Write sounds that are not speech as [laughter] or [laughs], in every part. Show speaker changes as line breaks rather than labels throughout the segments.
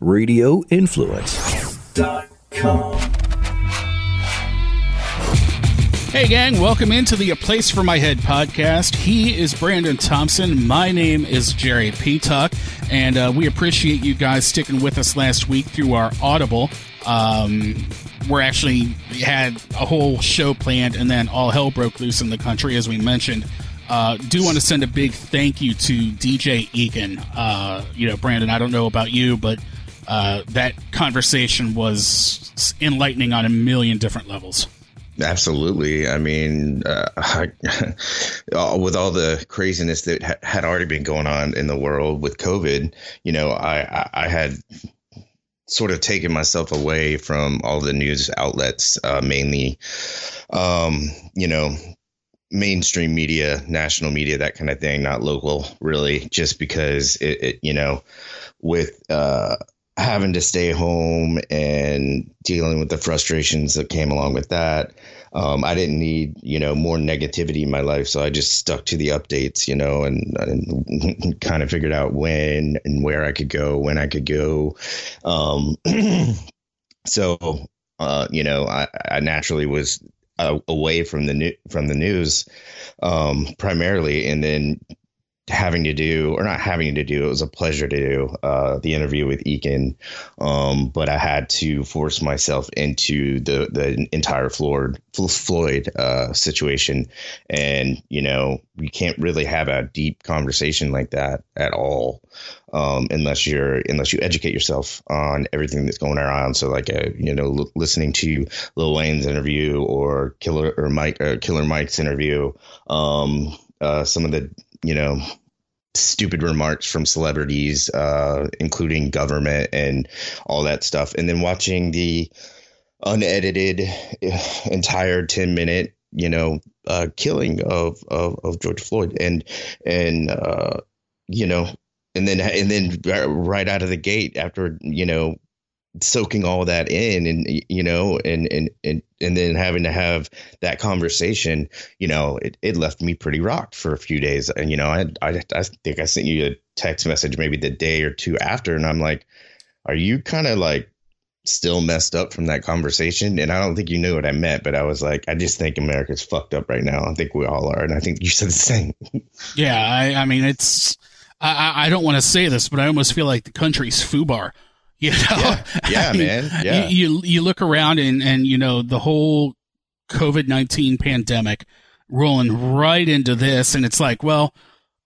radioinfluence.com.
Hey, gang, welcome into the A Place for My Head podcast. He is Brandon Thompson. My name is Jerry Petuck, and uh, we appreciate you guys sticking with us last week through our Audible. Um, we're actually had a whole show planned, and then all hell broke loose in the country, as we mentioned. Uh, do want to send a big thank you to DJ Egan. Uh, you know, Brandon, I don't know about you, but uh, that conversation was enlightening on a million different levels.
Absolutely. I mean, uh, [laughs] I, with all the craziness that ha- had already been going on in the world with COVID, you know, I, I, I had sort of taken myself away from all the news outlets, uh, mainly, um, you know, mainstream media, national media, that kind of thing, not local, really, just because it, it you know, with, uh, having to stay home and dealing with the frustrations that came along with that. Um, I didn't need, you know, more negativity in my life. So I just stuck to the updates, you know, and, and [laughs] kind of figured out when and where I could go, when I could go. Um, [clears throat] so, uh, you know, I, I naturally was uh, away from the new, from the news, um, primarily, and then having to do or not having to do it was a pleasure to do uh, the interview with Egan um, but I had to force myself into the the entire Floyd Floyd uh, situation. And you know you can't really have a deep conversation like that at all um, unless you're unless you educate yourself on everything that's going around. So like a, uh, you know l- listening to Lil Wayne's interview or Killer or Mike uh, Killer Mike's interview um, uh, some of the you know stupid remarks from celebrities, uh, including government and all that stuff, and then watching the unedited [sighs] entire 10 minute you know uh, killing of, of of George Floyd. And and uh, you know and then and then right out of the gate after you know soaking all that in and you know and and and and then having to have that conversation you know it, it left me pretty rocked for a few days. And you know I, I i think i sent you a text message maybe the day or two after and i'm like are you kind of like still messed up from that conversation? And i don't think you knew what i meant but i was like i just think america's fucked up right now. I think we all are. And i think you said the same.
Yeah i i mean it's I, I don't want to say this, but I almost feel like the country's foobar You know,
yeah, [laughs] yeah man. Yeah.
You, you, you look around and and you know the whole COVID nineteen pandemic rolling right into this, and it's like, well,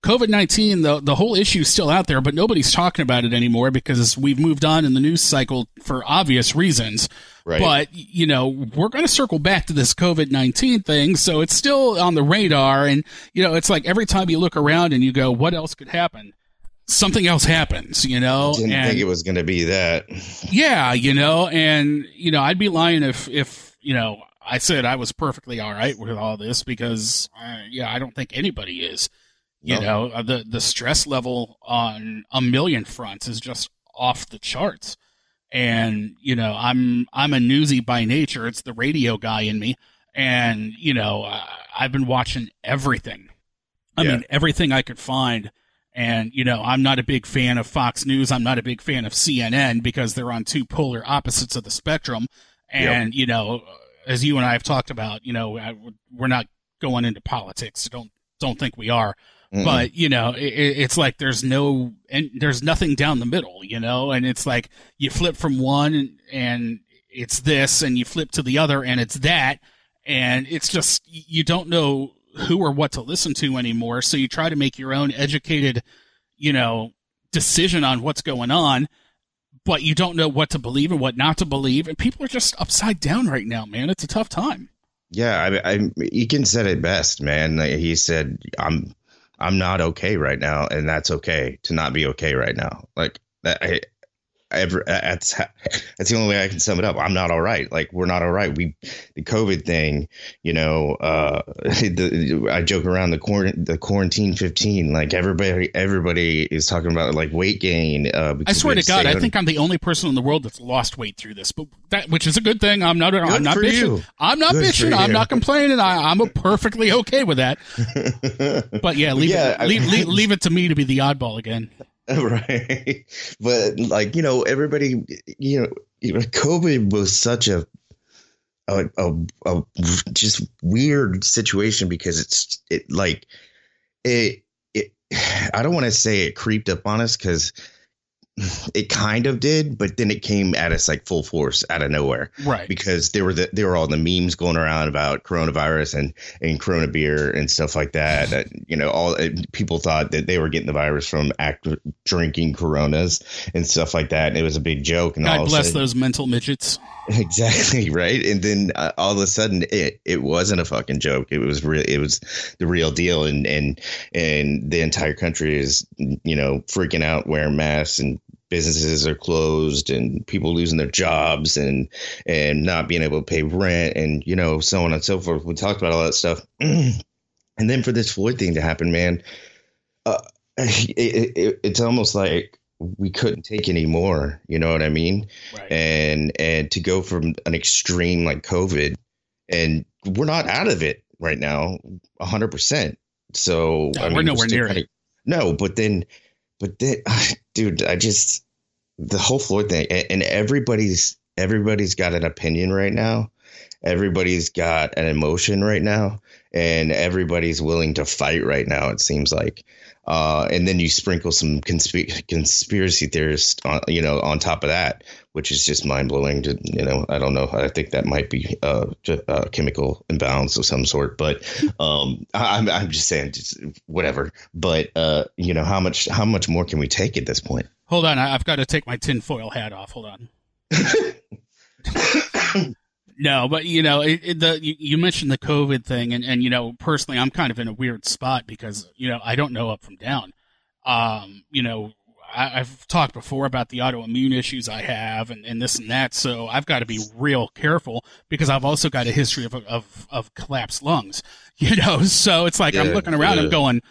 COVID nineteen the the whole issue is still out there, but nobody's talking about it anymore because we've moved on in the news cycle for obvious reasons.
Right.
But you know, we're going to circle back to this COVID nineteen thing, so it's still on the radar, and you know, it's like every time you look around and you go, what else could happen? Something else happens, you know.
I didn't
and,
think it was going to be that.
Yeah, you know, and you know, I'd be lying if if you know I said I was perfectly all right with all this because uh, yeah, I don't think anybody is. You no. know, uh, the the stress level on a million fronts is just off the charts. And you know, I'm I'm a newsy by nature. It's the radio guy in me, and you know, uh, I've been watching everything. I yeah. mean, everything I could find and, you know, I'm not a big fan of Fox News. I'm not a big fan of CNN because they're on two polar opposites of the spectrum. And, yep. you know, as you and I have talked about, you know, we're not going into politics. Don't, don't think we are. Mm-mm. But, you know, it, it's like there's no, and there's nothing down the middle, you know, and it's like you flip from one and it's this and you flip to the other and it's that. And it's just, you don't know who or what to listen to anymore. So you try to make your own educated, you know, decision on what's going on, but you don't know what to believe and what not to believe. And people are just upside down right now, man. It's a tough time.
Yeah, I, I Egan said it best, man. He said, "I'm, I'm not okay right now, and that's okay to not be okay right now." Like, I, ever that's that's the only way I can sum it up. I'm not all right. Like we're not all right. We the COVID thing, you know, uh, [laughs] the, I joke around the quarantine the quarantine 15. Like everybody everybody is talking about like weight gain. Uh,
I swear to God, I think I'm the only person in the world that's lost weight through this, but that which is a good thing. I'm not. Good I'm not bitching. You. I'm not good bitching. I'm not complaining. I, I'm [laughs] perfectly okay with that. [laughs] but yeah, leave yeah, it, leave, leave, leave it to me to be the oddball again. [laughs]
right. But like you know, everybody, you know, COVID was such a a, a, a just weird situation because it's it like it it [sighs] I don't want to say it creeped up on us because it kind of did, but then it came at us like full force out of nowhere.
Right.
Because there were the there were all the memes going around about coronavirus and and corona beer and stuff like that. that you know, all people thought that they were getting the virus from act, drinking coronas and stuff like that. And it was a big joke. And
God bless sudden, those mental midgets. [laughs]
Exactly right. And then uh, all of a sudden, it it wasn't a fucking joke. It was real. It was the real deal. And and and the entire country is you know freaking out wearing masks and businesses are closed and people losing their jobs and and not being able to pay rent and you know so on and so forth. We talked about all that stuff, [clears throat] and then for this Floyd thing to happen, man, uh, [laughs] it, it, it's almost like we couldn't take any more. You know what I mean? Right. And and to go from an extreme like COVID, and we're not out of it right now, hundred percent. So
no, I mean, we're nowhere near it.
no, but then but [laughs] dude, I just the whole Floyd thing, and everybody's everybody's got an opinion right now. Everybody's got an emotion right now, and everybody's willing to fight right now. It seems like, uh, and then you sprinkle some consp- conspiracy theorists, on, you know, on top of that, which is just mind blowing. To you know, I don't know. I think that might be uh, a chemical imbalance of some sort, but [laughs] um, I'm I'm just saying, just whatever. But uh, you know, how much how much more can we take at this point?
Hold on, I've got to take my tinfoil hat off. Hold on. [laughs] no, but you know, it, it, the you, you, mentioned the COVID thing, and and you know, personally, I'm kind of in a weird spot because you know I don't know up from down. Um, you know, I, have talked before about the autoimmune issues I have and, and this and that. So I've got to be real careful because I've also got a history of, of, of collapsed lungs, [laughs] you know? So it's like, yeah, I'm looking around, yeah. I'm going,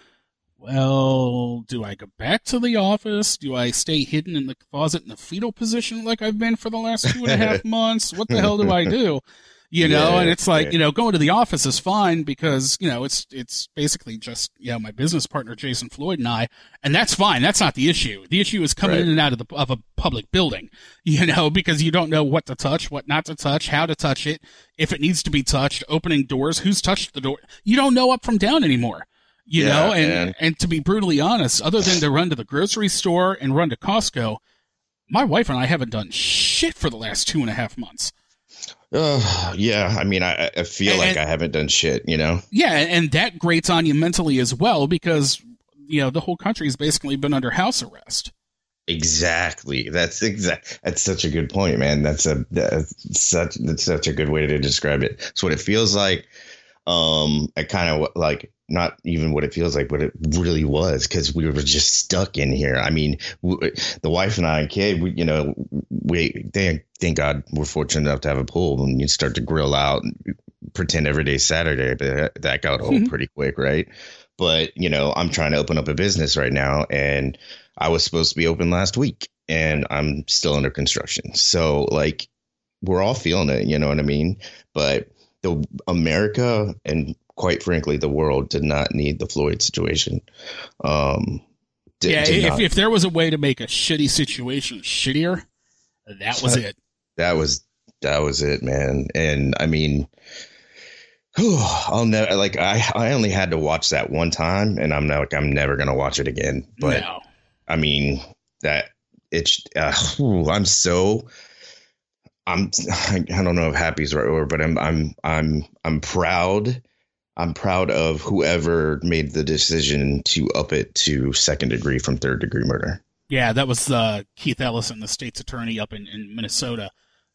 well, do I go back to the office? Do I stay hidden in the closet in the fetal position like I've been for the last two and a half [laughs] months? What the hell do I do? You know, yeah, and it's like, yeah. you know, going to the office is fine because, you know, it's, it's basically just, you know, my business partner, Jason Floyd and I, and that's fine. That's not the issue. The issue is coming right. in and out of the, of a public building, [laughs] you know, because you don't know what to touch, what not to touch, how to touch it, if it needs to be touched, opening doors, who's touched the door. You don't know up from down anymore. You yeah, know, and, man. and to be brutally honest, other than to run to the grocery store and run to Costco, my wife and I haven't done shit for the last two and a half months.
Uh, yeah, I mean, I, I feel and, like I haven't done shit, you know?
Yeah, and that grates on you mentally as well because, you know, the whole country's basically been under house arrest.
Exactly. That's exact. That's such a good point, man. That's a that's such that's such a good way to describe it. It's what it feels like. Um, I kind of like not even what it feels like, but it really was because we were just stuck in here. I mean, w- the wife and I and kid, we, you know, we thank thank God we're fortunate enough to have a pool and you start to grill out, and pretend every day Saturday, but that got old mm-hmm. pretty quick, right? But you know, I'm trying to open up a business right now, and I was supposed to be open last week, and I'm still under construction. So like, we're all feeling it, you know what I mean? But the America and quite frankly, the world did not need the Floyd situation. Um,
did, yeah, did if, if there was a way to make a shitty situation shittier, that was it.
That was that was it, man. And I mean, whew, I'll never like I I only had to watch that one time, and I'm not like I'm never gonna watch it again. But no. I mean that it's uh, I'm so I'm [laughs] I don't know if happy is the right word, but I'm I'm I'm I'm proud I'm proud of whoever made the decision to up it to second degree from third degree murder.
Yeah, that was uh, Keith Ellison, the state's attorney up in, in Minnesota.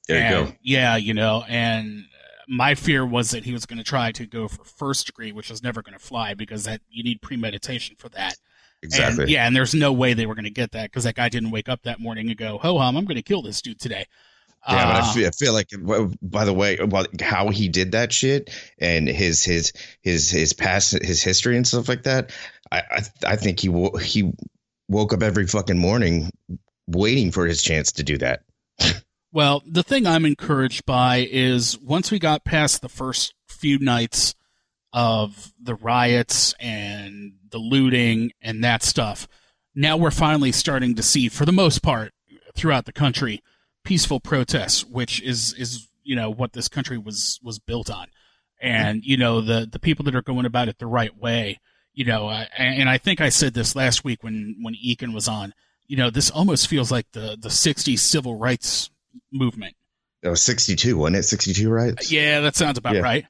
There
and,
you go.
Yeah, you know, and my fear was that he was going to try to go for first degree, which was never going to fly because that you need premeditation for that.
Exactly.
And, yeah, and there's no way they were going to get that because that guy didn't wake up that morning and go, "Ho hum, I'm going to kill this dude today."
Yeah, but I uh, feel, I feel like, by the way, about how he did that shit and his his his his past, his history and stuff like that, I I, I think he he woke up every fucking morning waiting for his chance to do that. [laughs]
well, the thing I'm encouraged by is once we got past the first few nights of the riots and the looting and that stuff, now we're finally starting to see, for the most part, throughout the country, peaceful protests, which is is you know what this country was was built on, and you know the the people that are going about it the right way. You know, uh, and I think I said this last week when when Egan was on. You know, this almost feels like the the '60s civil rights movement.
Oh, 62, wasn't it? 62 rights?
Yeah, that sounds about
Yeah.
right.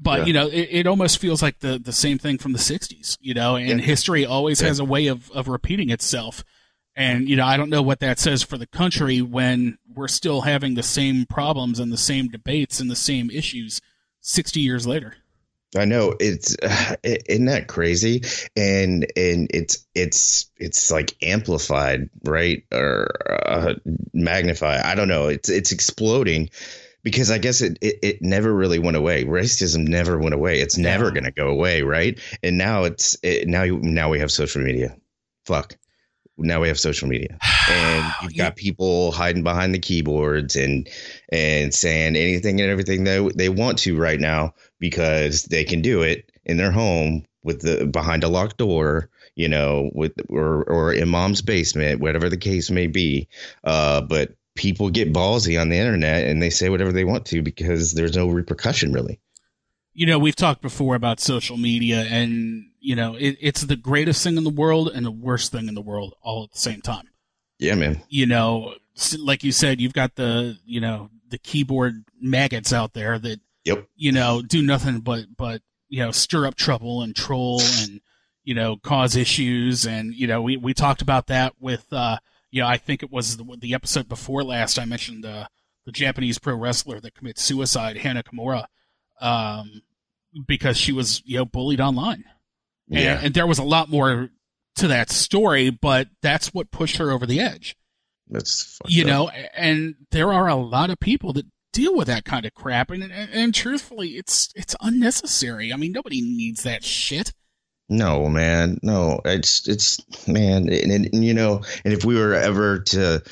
But
Yeah.
you know, it, it almost feels like the the same thing from the '60s. You know, and
Yeah.
history always has a way of of repeating itself. And you know, I don't know what that says for the country when we're still having the same problems and the same debates and the same issues 60 years later.
I know it's [sighs] isn't that crazy, and and it's it's it's like amplified, right, or uh, magnified. I don't know. It's it's exploding because I guess it, it it never really went away. Racism never went away. It's never going to go away, right? And now it's it, now you now we have social media. Fuck. Now we have social media, [sighs] and you've got people hiding behind the keyboards and and saying anything and everything they they want to right now because they can do it in their home with the behind a locked door, you know, with or or in mom's basement, whatever the case may be. Uh, but people get ballsy on the internet and they say whatever they want to because there's no repercussion really.
you know, we've talked before about social media, and you know, it, it's the greatest thing in the world and the worst thing in the world all at the same time.
Yeah, man.
You know, like you said, you've got the you know the keyboard maggots out there that
Yep.
you know do nothing but but you know stir up trouble and troll and you know cause issues, and you know we we talked about that with uh you know I think it was the, the episode before last I mentioned uh, the Japanese pro wrestler that commits suicide, Hana Kimura. Um, because she was you know bullied online
Yeah.
and there was a lot more to that story but that's what pushed her over the edge
That's
you
up.
know and there are a lot of people that deal with that kind of crap and, and and truthfully it's it's unnecessary i mean nobody needs that shit
No, man. No, it's it's man, and, and, and, you know, and if we were ever to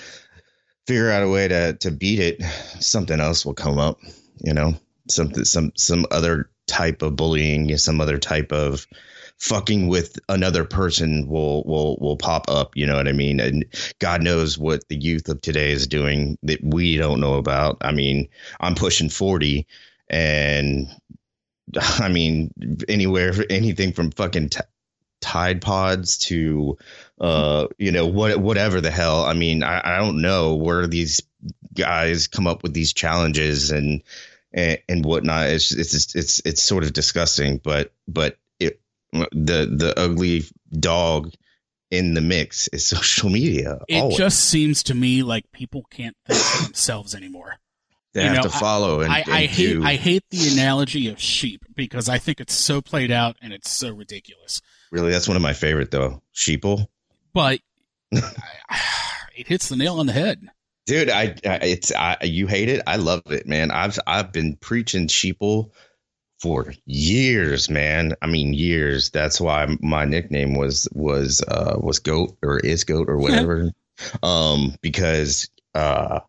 figure out a way to to beat it, something else will come up. You know, something some some other type of bullying, some other type of fucking with another person will will will pop up. You know what I mean? And God knows what the youth of today is doing that we don't know about. I mean, I'm pushing forty, and [laughs] I mean, anywhere, anything from fucking t- Tide Pods to, uh, you know, what, whatever the hell. I mean, I, I don't know where these guys come up with these challenges and, and, and whatnot. It's, it's, it's, it's sort of disgusting, but, but the, the ugly dog in the mix is [laughs] social media.
it
always.
just seems to me like people can't think for themselves anymore
they
you
have
know,
to follow and,
I, I hate I hate the analogy of sheep because I think it's so played out and it's so ridiculous.
really, that's one of my favorite though. Sheeple.
But [laughs] [sighs] it hits the nail on the head.
Dude, I, I it's I you hate it. I love it, man. I've I've been preaching sheeple for years, man. I mean years. That's why my nickname was was uh was goat or is goat or whatever. [laughs] um because uh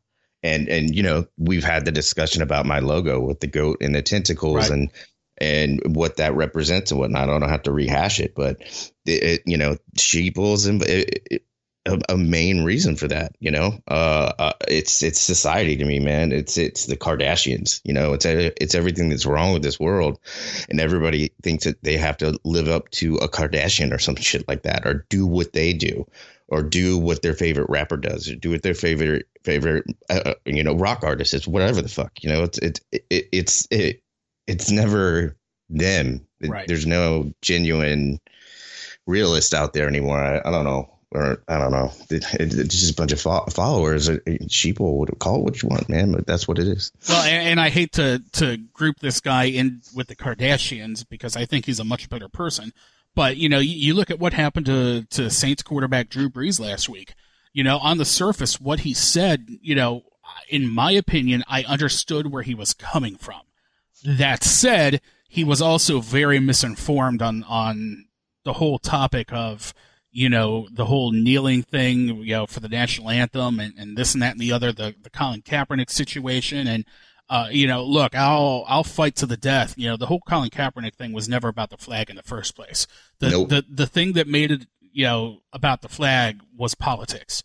and and you know, we've had the discussion about my logo with the goat and the tentacles
Right.
and and what that represents and whatnot. I don't have to rehash it, but it, it you know, sheeples and it, it, a, a main reason for that. You know, uh, uh, it's it's society to me, man. It's it's the Kardashians. You know, it's it's everything that's wrong with this world, and everybody thinks that they have to live up to a Kardashian or some shit like that, or do what they do, or do what their favorite rapper does, or do what their favorite favorite uh, you know rock artist is, whatever the fuck. You know, it's it's it, it's it, it's never them.
Right.
There's no genuine realist out there anymore. I, I don't know. Or I don't know. It, it, it's just a bunch of fo- followers. Sheeple would call it what you want, man. But that's what it is.
Well, and, and I hate to to group this guy in with the Kardashians because I think he's a much better person. But you know, you, you look at what happened to to Saints quarterback Drew Brees last week. You know, on the surface, what he said, you know, in my opinion, I understood where he was coming from. That said, he was also very misinformed on on the whole topic of you know the whole kneeling thing you know for the national anthem and, and this and that and the other the the Colin Kaepernick situation and uh, you know look I'll I'll fight to the death you know the whole Colin Kaepernick thing was never about the flag in the first place the
Nope.
the the thing that made it you know, about the flag was politics.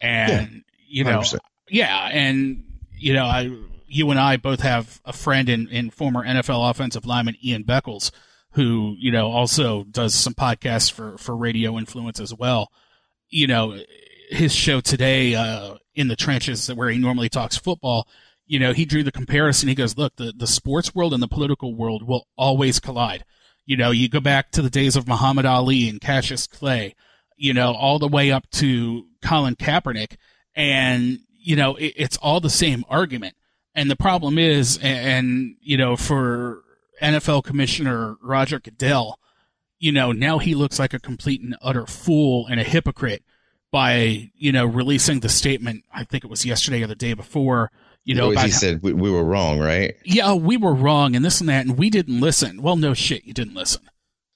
And, yeah, you know, yeah. And, you know, I, you and I both have a friend in, in former NFL offensive lineman Ian Beckles, who, you know, also does some podcasts for, for radio influence as well. You know, his show today, uh, in the trenches where he normally talks football, you know, he drew the comparison. He goes, look, the, the sports world and the political world will always collide. You know, you go back to the days of Muhammad Ali and Cassius Clay, you know, all the way up to Colin Kaepernick. And, you know, it, it's all the same argument. And the problem is, and, and, you know, for NFL Commissioner Roger Goodell, you know, now he looks like a complete and utter fool and a hypocrite by, you know, releasing the statement, I think it was yesterday or the day before, you know,
he said we, we, were wrong, right?
Yeah, we were wrong, and this and that, and we didn't listen. Well, no shit, you didn't listen.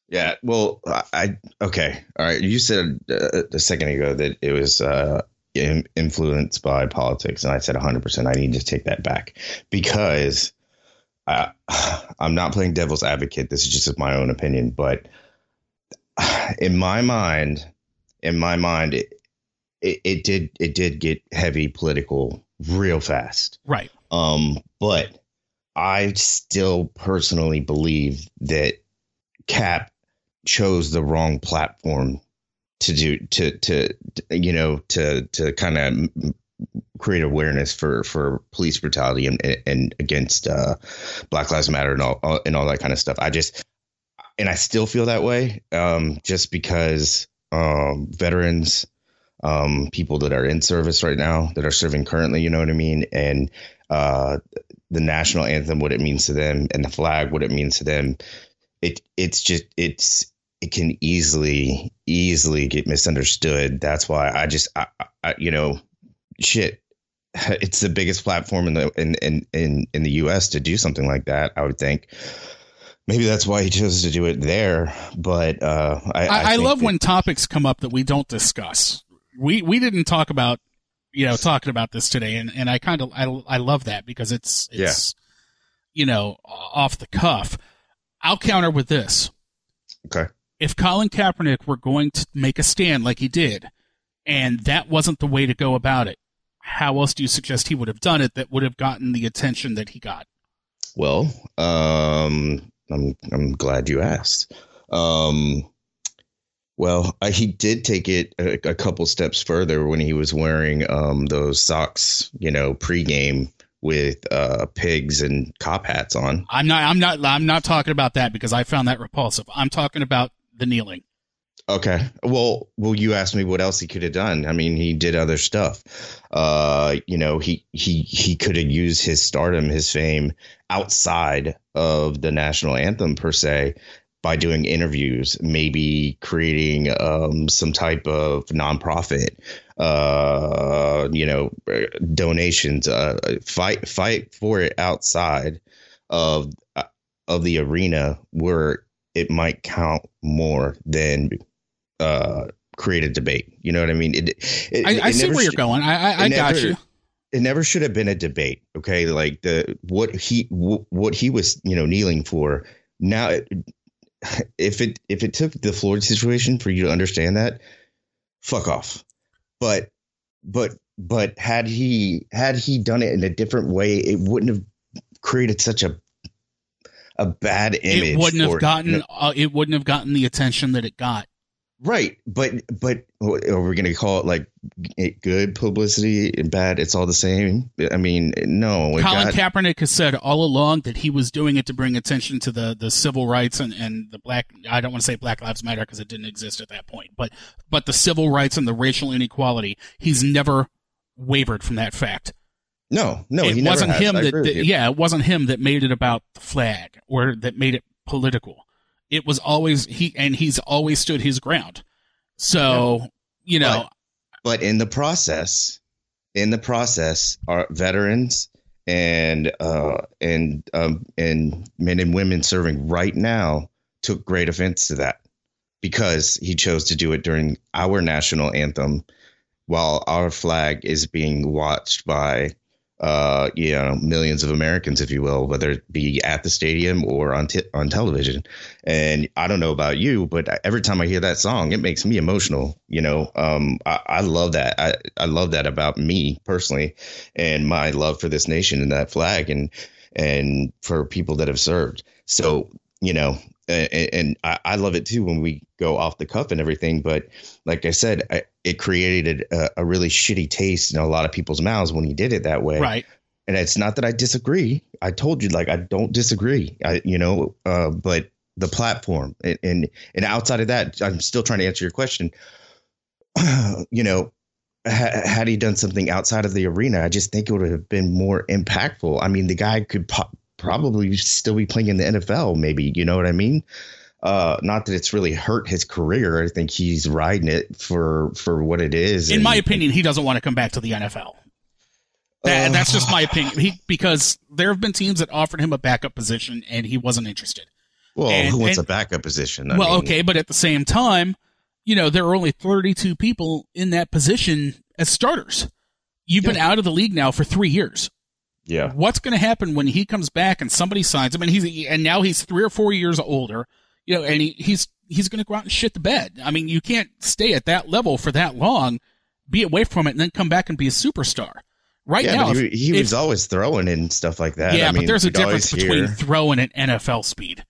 Yeah, well, I okay, all right. You said uh, a second ago that it was uh, influenced by politics, and I said 100. percent I need to take that back because I, [sighs] I'm not playing devil's advocate. This is just my own opinion, but [sighs] in my mind, in my mind, it, it, it did it did get heavy political real fast.
Right.
Um, but I still personally believe that Cap chose the wrong platform to do to to you know to to kind of create awareness for for police brutality and and against uh, Black Lives Matter and all and all that kind of stuff. I just and I still feel that way um, just because um, veterans um, people that are in service right now that are serving currently. You know what I mean? And uh, the national anthem, what it means to them, and the flag, what it means to them. It it's just it's it can easily easily get misunderstood. That's why I just I, I, you know shit. [laughs] It's the biggest platform in the in, in in in the U.S. to do something like that. I would think maybe that's why he chose to do it there. But uh, I,
I, I love that, when topics come up that we don't discuss we we didn't talk about you know talking about this today, and and I kind of I I love that because it's it's yeah. you know off the cuff. I'll counter with this.
Okay.
If Colin Kaepernick were going to make a stand like he did, and that wasn't the way to go about it, how else do you suggest he would have done it that would have gotten the attention that he got?
Well, um, I'm I'm glad you asked. Um, well, uh, he did take it a, a, couple steps further when he was wearing um, those socks, you know, pregame with uh, pigs and cop hats on.
I'm not. I'm not. I'm not talking about that because I found that repulsive. I'm talking about the kneeling.
Okay. Well, well, you asked me what else he could have done. I mean, he did other stuff. Uh, you know, he he he could have used his stardom, his fame outside of the national anthem per se by doing interviews, maybe creating um, some type of nonprofit, uh, you know, donations, uh, fight fight for it outside of uh, of the arena where it might count more than uh, create a debate. You know what I mean? It,
it, I, I see where you're going. I, I, I got you.
It never should have been a debate. Okay, like the what he what he was you know kneeling for. Now if it if it took the Floyd situation for you to understand that, fuck off. But but but had he had he done it in a different way, it wouldn't have created such a a bad image.
It wouldn't have gotten uh, it wouldn't have gotten the attention that it got.
Right, but but are we going to call it like good publicity and bad? It's all the same. I mean, no.
Colin got, Kaepernick has said all along that he was doing it to bring attention to the the civil rights and and the black. I don't want to say Black Lives Matter because it didn't exist at that point, but but the civil rights and the racial inequality. He's never wavered from that fact.
No, no,
it wasn't him that, that yeah, it wasn't him that made it about the flag or that made it political it was always he and he's always stood his ground. So, yeah. you know,
but, but, in the process, in the process, our veterans and uh and um and men and women serving right now took great offense to that because he chose to do it during our national anthem while our flag is being watched by uh, you know, millions of Americans, if you will, whether it be at the stadium or on t- on television. And I don't know about you, but every time I hear that song, it makes me emotional. You know, um, I, I love that. I, I love that about me personally, and my love for this nation and that flag, and and for people that have served. So you know, and, and I, I, love it too when we go off the cuff and everything. But like I said, I, it created a, a, really shitty taste in a lot of people's mouths when he did it that way.
Right.
And it's not that I disagree. I told you, like, I don't disagree. I, you know, uh, but the platform and, and and outside of that, I'm still trying to answer your question. [clears throat] you know, had he done something outside of the arena, I just think it would have been more impactful. I mean, the guy could pop probably still be playing in the NFL, maybe. You know what I mean? Uh, not that it's really hurt his career. I think he's riding it for for what it is.
In and, my opinion, he doesn't want to come back to the NFL. That, uh, that's just my opinion. He, because there have been teams that offered him a backup position and he wasn't interested.
Well, and, who wants and, a backup position?
I well, mean, okay, but at the same time, you know, there are only 32 people in that position as starters. You've yeah. been out of the league now for three years.
Yeah.
What's going to happen when he comes back and somebody signs him and he's and now he's three or four years older, you know, and he, he's he's going to go out and shit the bed. I mean, you can't stay at that level for that long, be away from it, and then come back and be a superstar. Right
yeah,
now,
he, he if, was always throwing and stuff like that.
Yeah,
I mean,
but there's a difference between throwing and NFL speed.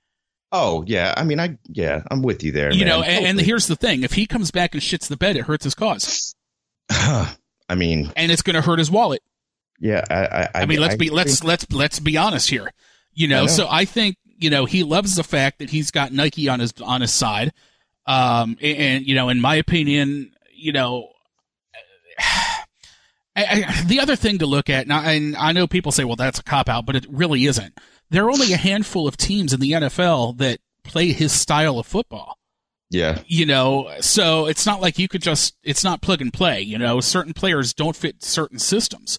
Oh yeah, I mean, I yeah, I'm with you there.
You
man.
know, and, and, here's the thing: if he comes back and shits the bed, it hurts his cause. [sighs]
I mean,
and it's going to hurt his wallet.
Yeah, I, I,
I mean, let's I be let's let's let's be honest here. You know, know, so I think you know he loves the fact that he's got Nike on his on his side. Um, and, and you know, in my opinion, you know, [sighs] I, the other thing to look at, now, and I know people say, well, that's a cop out, but it really isn't. There are only a handful of teams in the NFL that play his style of football.
Yeah.
You know, so it's not like you could just, it's not plug and play. You know, certain players don't fit certain systems.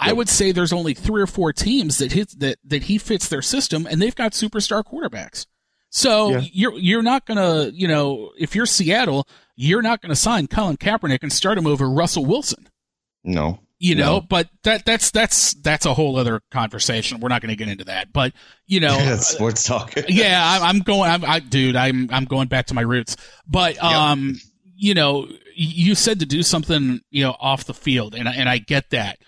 I would say there's only three or four teams that hit that that he fits their system, and they've got superstar quarterbacks. So yeah. you're you're not gonna you know if you're Seattle, you're not gonna sign Colin Kaepernick and start him over Russell Wilson.
No,
you know,
no.
but that that's that's that's a whole other conversation. We're not going to get into that, but you know, [laughs]
yeah, sports talk. [laughs]
yeah, I, am going. I'm, I, dude, I'm I'm going back to my roots. But um, yep. you know, you said to do something, you know, off the field, and and I get that.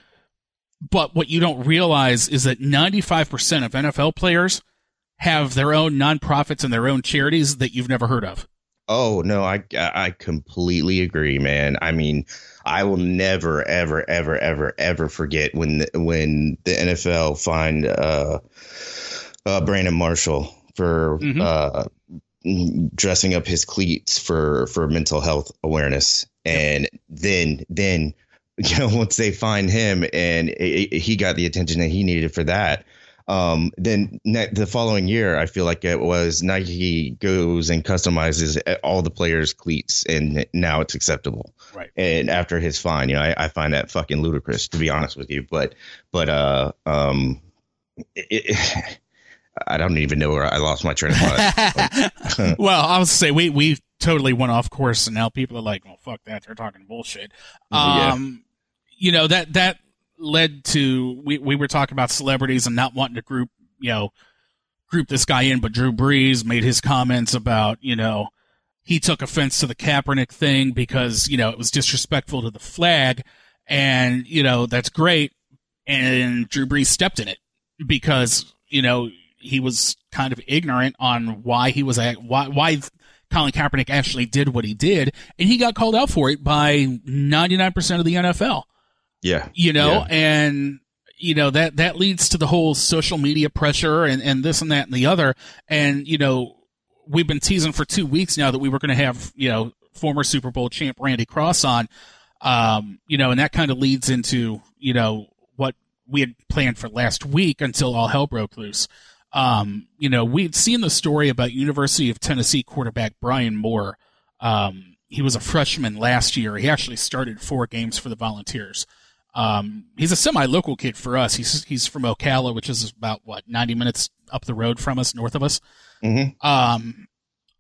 But what you don't realize is that 95% of NFL players have their own nonprofits and their own charities that you've never heard of.
Oh no, I I completely agree, man. I mean, I will never, ever, ever, ever, ever forget when the, when the NFL fined uh, uh, Brandon Marshall for mm-hmm. uh, dressing up his cleats for for mental health awareness, and then then [laughs] you know, once they find him and it, it, he got the attention that he needed for that, um, then ne- the following year, I feel like it was Nike goes and customizes all the players' cleats, and now it's acceptable.
Right.
And after his fine, you know, I, I find that fucking ludicrous, to be honest with you. But, but, uh, um, it, [laughs] I don't even know where I lost my train of thought. [laughs]
well, I was say we we totally went off course, and now people are like, "Well, fuck that! They're talking bullshit." Um, you know that that led to we we were talking about celebrities and not wanting to group you know group this guy in, but Drew Brees made his comments about you know he took offense to the Kaepernick thing because you know it was disrespectful to the flag, and you know that's great, and Drew Brees stepped in it because you know he was kind of ignorant on why he was why why Colin Kaepernick actually did what he did, and he got called out for it by 99% of the NFL.
Yeah.
You know,
yeah.
and you know that that leads to the whole social media pressure and and this and that and the other and you know we've been teasing for 2 weeks now that we were going to have, you know, former Super Bowl champ Randy Cross on um, you know, and that kind of leads into, you know, what we had planned for last week until all hell broke loose. Um, you know, we'd seen the story about University of Tennessee quarterback Brian Maurer. Um, he was a freshman last year. He actually started four games for the Volunteers. Um, he's a semi-local kid for us. He's he's from Ocala, which is about what ninety minutes up the road from us, north of us.
Mm-hmm.
Um,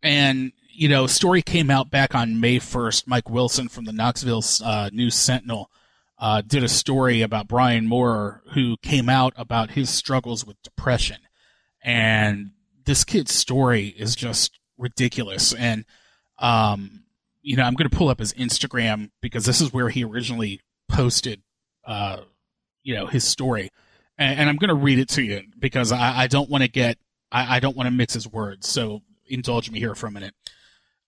and you know, story came out back on May first. Mike Wilson from the Knoxville uh, News Sentinel uh, did a story about Brian Maurer, who came out about his struggles with depression. And this kid's story is just ridiculous. And, um, you know, I'm going to pull up his Instagram because this is where he originally posted, uh, you know, his story. And, and I'm going to read it to you because I, I don't want to get, I, I don't want to mix his words. So indulge me here for a minute.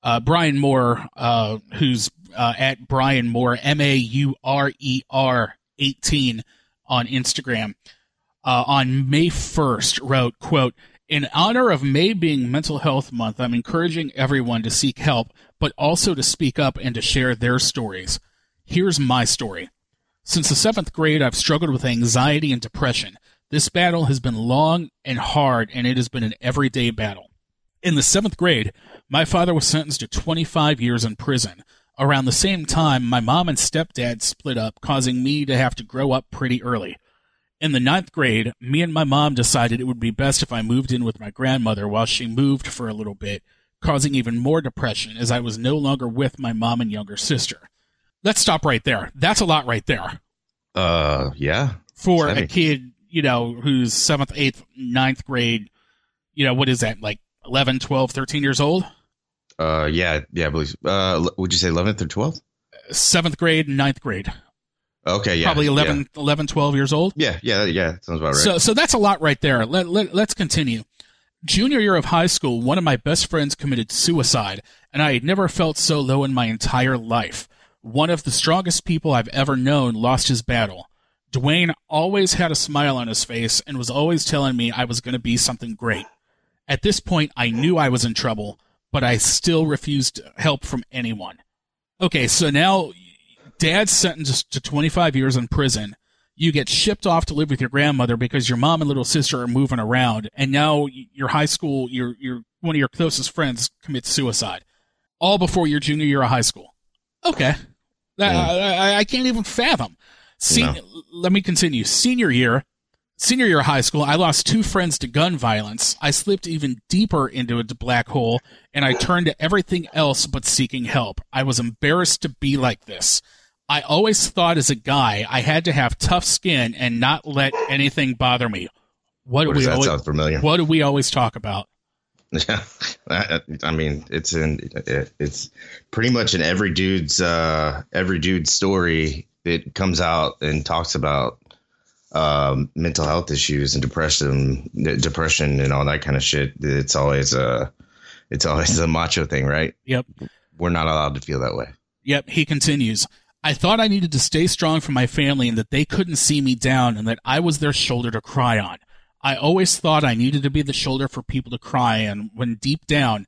Uh, Brian Maurer, uh, who's uh, at Brian Maurer, M A U R E R 18 on Instagram, uh, on May 1st wrote, quote, in honor of May being Mental Health Month, I'm encouraging everyone to seek help, but also to speak up and to share their stories. Here's my story. Since the seventh grade, I've struggled with anxiety and depression. This battle has been long and hard, and it has been an everyday battle. In the seventh grade, my father was sentenced to 25 years in prison. Around the same time, my mom and stepdad split up, causing me to have to grow up pretty early. In the ninth grade, me and my mom decided it would be best if I moved in with my grandmother while she moved for a little bit, causing even more depression as I was no longer with my mom and younger sister. Let's stop right there. That's a lot right there.
Uh, yeah.
For a kid, you know, who's seventh, eighth, ninth grade, you know, what is that, like 11, 12, 13 years old?
Uh, yeah, yeah, I believe. Uh, would you say 11th or 12th?
Seventh grade, ninth grade.
Okay, yeah.
Probably 11, yeah. 11 12 years old.
Yeah, yeah, yeah. Sounds about right.
So, so that's a lot right there. Let, let, let's continue. Junior year of high school, one of my best friends committed suicide, and I had never felt so low in my entire life. One of the strongest people I've ever known lost his battle. Dwayne always had a smile on his face and was always telling me I was going to be something great. At this point, I knew I was in trouble, but I still refused help from anyone. Okay, so now dad's sentenced to 25 years in prison. You get shipped off to live with your grandmother because your mom and little sister are moving around, and now your high school, your your one of your closest friends commits suicide, all before your junior year of high school. Okay, that, I, I, can't even fathom. no. Let me continue. Senior year, Senior year of high school, I lost two friends to gun violence. I slipped even deeper into a black hole, and I turned to everything else but seeking help. I was embarrassed to be like this. I always thought as a guy I had to have tough skin and not let anything bother me.
What, what do we always, sound familiar?
What do we always talk about? [laughs]
Yeah, I, mean it's in it's pretty much in every dude's uh, every dude's story. It comes out and talks about um, mental health issues and depression, depression and all that kind of shit. It's always a, it's always a macho thing, right?
Yep.
We're not allowed to feel that way.
Yep. He continues. I thought I needed to stay strong for my family and that they couldn't see me down and that I was their shoulder to cry on. I always thought I needed to be the shoulder for people to cry on when deep down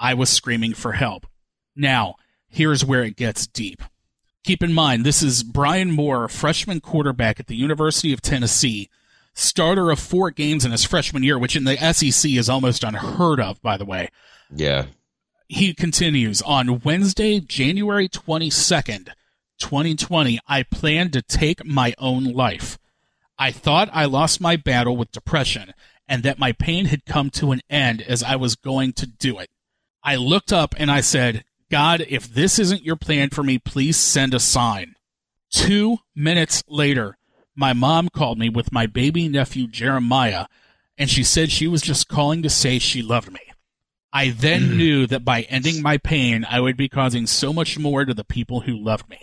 I was screaming for help. Now, here's where it gets deep. Keep in mind, this is Brian Maurer, freshman quarterback at the University of Tennessee, starter of four games in his freshman year, which in the SEC is almost unheard of, by the way.
Yeah.
He continues on Wednesday, January 22nd, 2020. I planned to take my own life. I thought I lost my battle with depression and that my pain had come to an end as I was going to do it. I looked up and I said, God, if this isn't your plan for me, please send a sign. Two minutes later, my mom called me with my baby nephew Jeremiah, and she said she was just calling to say she loved me. I then mm. knew that by ending my pain, I would be causing so much more to the people who loved me.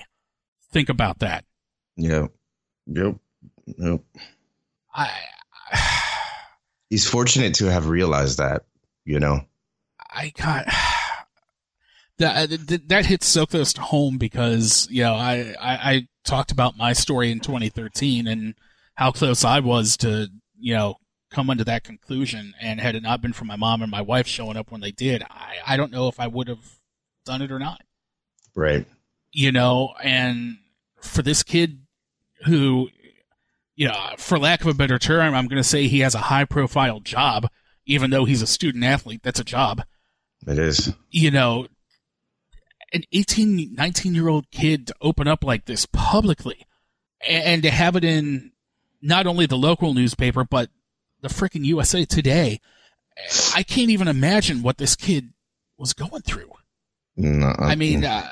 Think about that.
Yep. Yep. Yep.
I.
He's fortunate to have realized that, you know.
I got that that hits so close to home because you know I, I, I talked about my story in 2013 and how close I was to you know come into that conclusion and had it not been for my mom and my wife showing up when they did I I don't know if I would have done it or not
right
you know and for this kid who you know for lack of a better term I'm going to say he has a high profile job even though he's a student athlete that's a job
it is
you know an 18, 19 year old kid to open up like this publicly and to have it in not only the local newspaper, but the freaking USA Today. I can't even imagine what this kid was going through.
No,
I mean, uh,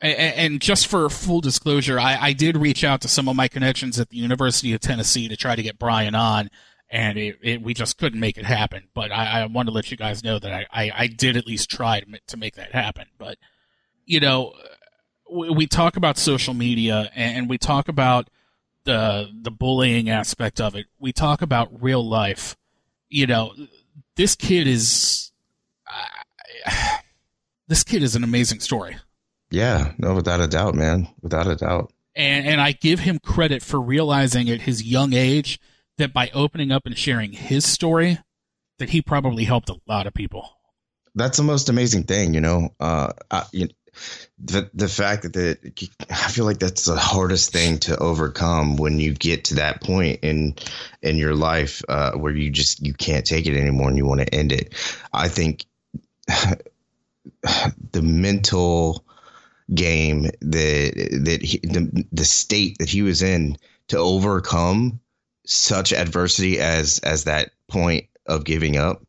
and just for full disclosure, I, I, did reach out to some of my connections at the University of Tennessee to try to get Brian on, and it, it, we just couldn't make it happen. But I, I want to let you guys know that I, I, I did at least try to, to make that happen. But, you know, we, we talk about social media and we talk about the the bullying aspect of it. We talk about real life. You know, this kid is. Uh, [sighs] this kid is an amazing story.
Yeah, no, without a doubt, man, without a doubt.
And and I give him credit for realizing at his young age that by opening up and sharing his story, that he probably helped a lot of people.
That's the most amazing thing, you know. Uh, I, you, the the fact that the, I feel like that's the hardest thing to overcome when you get to that point in in your life uh, where you just you can't take it anymore and you want to end it. I think [sighs] the mental game that that he, the the state that he was in to overcome such adversity as as that point of giving up.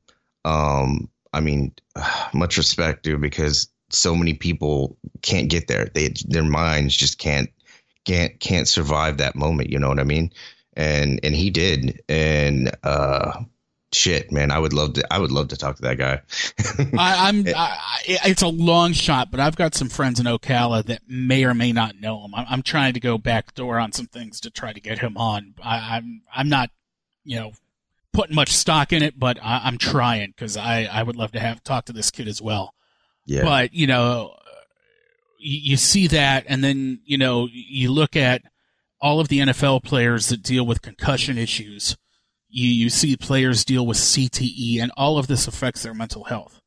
Um, I mean, [sighs] much respect, dude, because so many people can't get there. They their minds just can't can't can't survive that moment. You know what I mean? And and he did. And uh, shit, man, I would love to. I would love to talk to that guy. [laughs]
I, am [laughs] it's a long shot, but I've got some friends in Ocala that may or may not know him. I'm, I'm trying to go back door on some things to try to get him on. I, I'm I'm not, you know, putting much stock in it, but I, am trying because I I would love to have talk to this kid as well. Yeah. But you know, you, you see that, and then you know you look at all of the NFL players that deal with concussion issues you, you see players deal with CTE and all of this affects their mental health,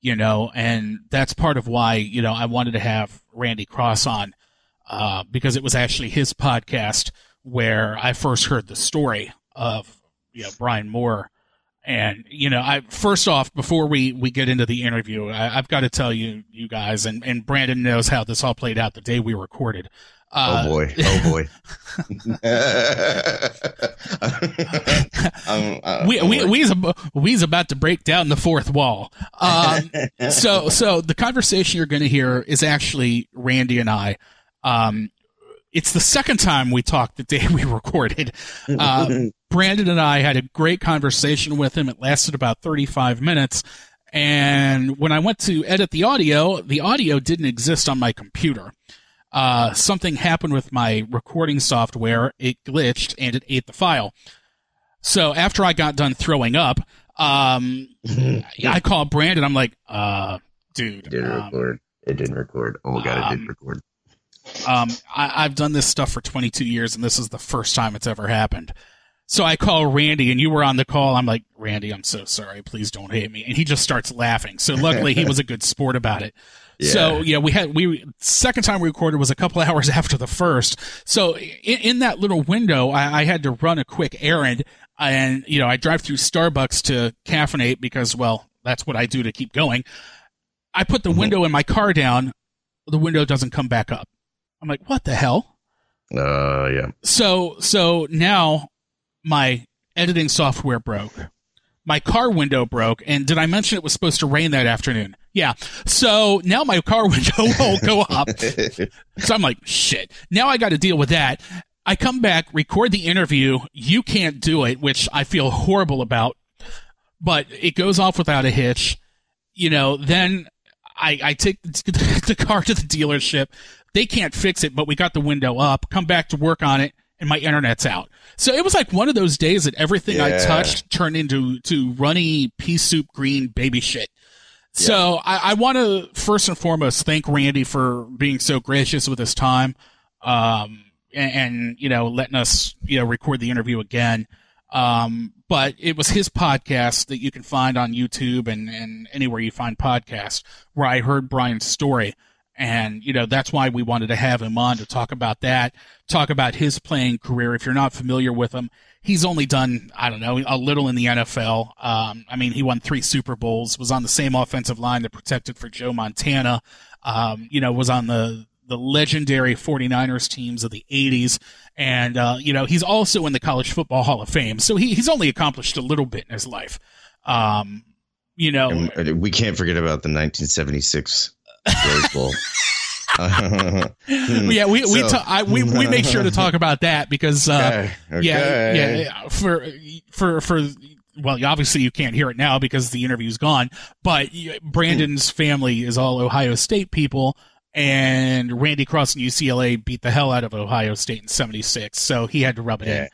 you know, and that's part of why, you know, I wanted to have Randy Cross on, uh, because it was actually his podcast where I first heard the story of, you know, Brian Maurer. And, you know, I, first off, before we, we get into the interview, I, have got to tell you, you guys, and, and Brandon knows how this all played out the day we recorded.
Uh, oh boy! Oh boy! [laughs] [laughs]
um, uh, we we we's, we's about to break down the fourth wall. Um, [laughs] so so the conversation you're going to hear is actually Randy and I. Um, it's the second time we talked the day we recorded. Uh, Brandon and I had a great conversation with him. It lasted about 35 minutes. And when I went to edit the audio, the audio didn't exist on my computer uh, something happened with my recording software. It glitched and it ate the file. So after I got done throwing up, um, [laughs] I called Brandon. I'm like, uh, dude,
it didn't um, record. It didn't record. Oh my god, it didn't um, record.
Um, I, I've done this stuff for 22 years, and this is the first time it's ever happened. So I call Randy, and you were on the call. I'm like, Randy, I'm so sorry. Please don't hate me. And he just starts laughing. So luckily, he [laughs] was a good sport about it. Yeah. So yeah, we had we second time we recorded was a couple [laughs] hours after the first. So in, in that little window, I, I, had to run a quick errand, and you know I drive through Starbucks to caffeinate because well that's what I do to keep going. I put the mm-hmm. window in my car down. The window doesn't come back up. I'm like, what the hell?
Uh, yeah.
So so now my editing software broke. My car window broke, and did I mention it was supposed to rain that afternoon? Yeah. So now my car [laughs] window won't go up. [laughs] so I'm like, shit. Now I got to deal with that. I come back, record the interview. You can't do it, which I feel horrible about, but it goes off without a hitch. You know, then I, I take [laughs] the car to the dealership. They can't fix it, but we got the window up. Come back to work on it, and my internet's out. So it was like one of those days that everything yeah. I touched turned into to runny pea soup green baby shit. So I, I want to first and foremost thank Randy for being so gracious with his time, um, and, and, you know letting us you know record the interview again. Um, but it was his podcast that you can find on YouTube and, and anywhere you find podcasts where I heard Brian's story. And, you know, that's why we wanted to have him on to talk about that, talk about his playing career. If you're not familiar with him, he's only done, I don't know, a little in the NFL. Um, I mean, he won three Super Bowls, was on the same offensive line that protected for Joe Montana, um, you know, was on the, the legendary 49ers teams of the 80s. And, uh, you know, he's also in the College Football Hall of Fame. So he, he's only accomplished a little bit in his life. Um, you know,
and we can't forget about the 1976 Rose Bowl. [laughs]
yeah, we we, so, ta- I, we we make sure to talk about that because uh, okay, okay. yeah yeah for for for well, obviously you can't hear it now because the interview's gone. But Brandon's family is all Ohio State people, and Randy Cross and UCLA beat the hell out of Ohio State in '76, so he had to rub it
yeah.
in.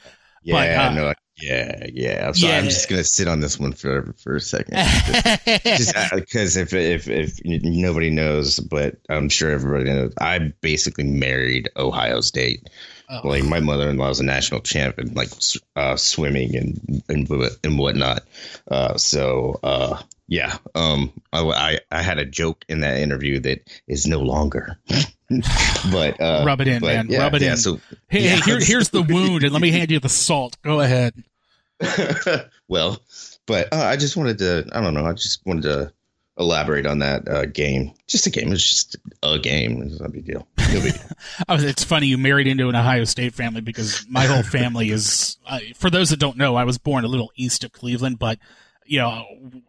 Yeah, but, uh, no, yeah, yeah. So yeah. I'm just gonna sit on this one for for a second, [laughs] just because if if if nobody knows, but I'm sure everybody knows, I basically married Ohio State. Oh. Like my mother-in-law is a national champ in like uh, swimming and and and whatnot. Uh, so uh, yeah, um, I, I had a joke in that interview that is no longer. [laughs] but uh,
rub it in, man. Yeah, rub it yeah, in. So, hey, yeah. hey here, here's the wound, and let me hand you the salt. Go ahead. [laughs]
well, but uh, I just wanted to. I don't know. I just wanted to elaborate on that uh, game. Just a game. It's just a game. It's no big deal. No big deal. [laughs]
it's funny you married into an Ohio State family because my whole family is. Uh, for those that don't know, I was born a little east of Cleveland, but you know,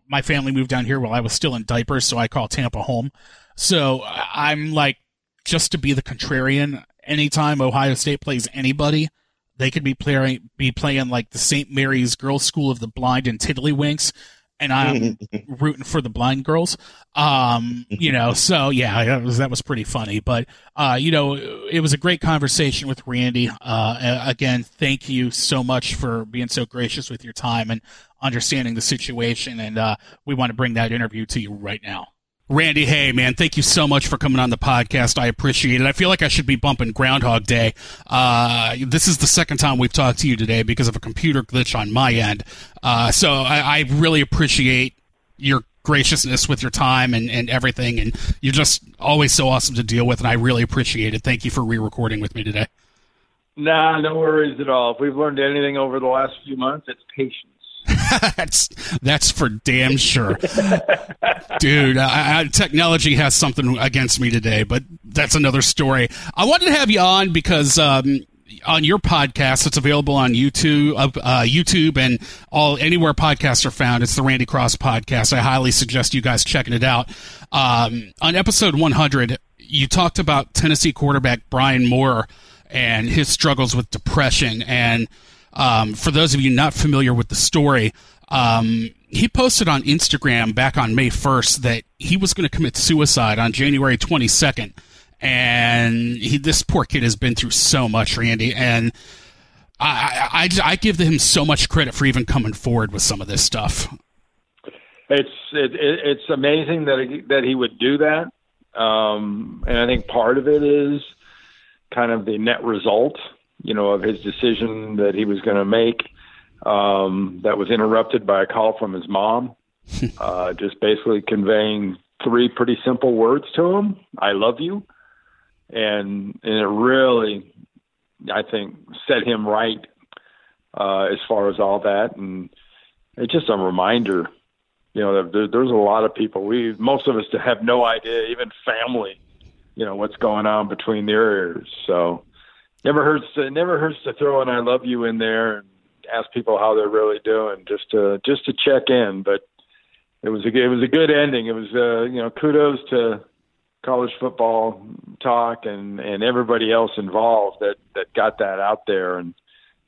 my family moved down here while I was still in diapers, so I call Tampa home. So I'm like, just to be the contrarian. Anytime Ohio State plays anybody, they could be playing be playing like the St. Mary's Girls School of the Blind and Tiddlywinks, and I'm [laughs] rooting for the blind girls. Um, you know, [laughs] so yeah, that was, that was pretty funny. But uh, you know, it was a great conversation with Randy. Uh, again, thank you so much for being so gracious with your time and understanding the situation. And uh, we want to bring that interview to you right now. Randy, hey man, thank you so much for coming on the podcast. I appreciate it. I feel like I should be bumping Groundhog Day. Uh, this is the second time we've talked to you today because of a computer glitch on my end. Uh, so I, I, really appreciate your graciousness with your time and, and everything, and you're just always so awesome to deal with, and I really appreciate it. Thank you for re-recording with me today.
Nah, no worries at all. If we've learned anything over the last few months, it's patience.
That's that's for damn sure, dude. I, I, technology has something against me today, but that's another story. I wanted to have you on because um, on your podcast, it's available on YouTube, uh, uh, YouTube, and all anywhere podcasts are found. It's the Randy Cross podcast. I highly suggest you guys checking it out. Um, on episode 100, you talked about Tennessee quarterback Brian Maurer and his struggles with depression and um, for those of you not familiar with the story, um, he posted on Instagram back on May 1st that he was going to commit suicide on January 22nd. And he, this poor kid has been through so much, Randy. And I, I, I give him so much credit for even coming forward with some of this stuff.
It's it, it's amazing that he, that he would do that, um, and I think part of it is kind of the net result you know, of his decision that he was going to make. Um, that was interrupted by a call from his mom, [laughs] uh, just basically conveying three pretty simple words to him: "I love you," and and it really, I think, set him right uh, as far as all that, and it's just a reminder. You know, there, there's a lot of people. We most of us have no idea, even family, you know, what's going on between their ears. So never hurts to never hurts to throw an "I love you" in there and ask people how they're really doing, just to just to check in. But it was a it was a good ending. It was uh, you know kudos to college football talk and and everybody else involved that that got that out there and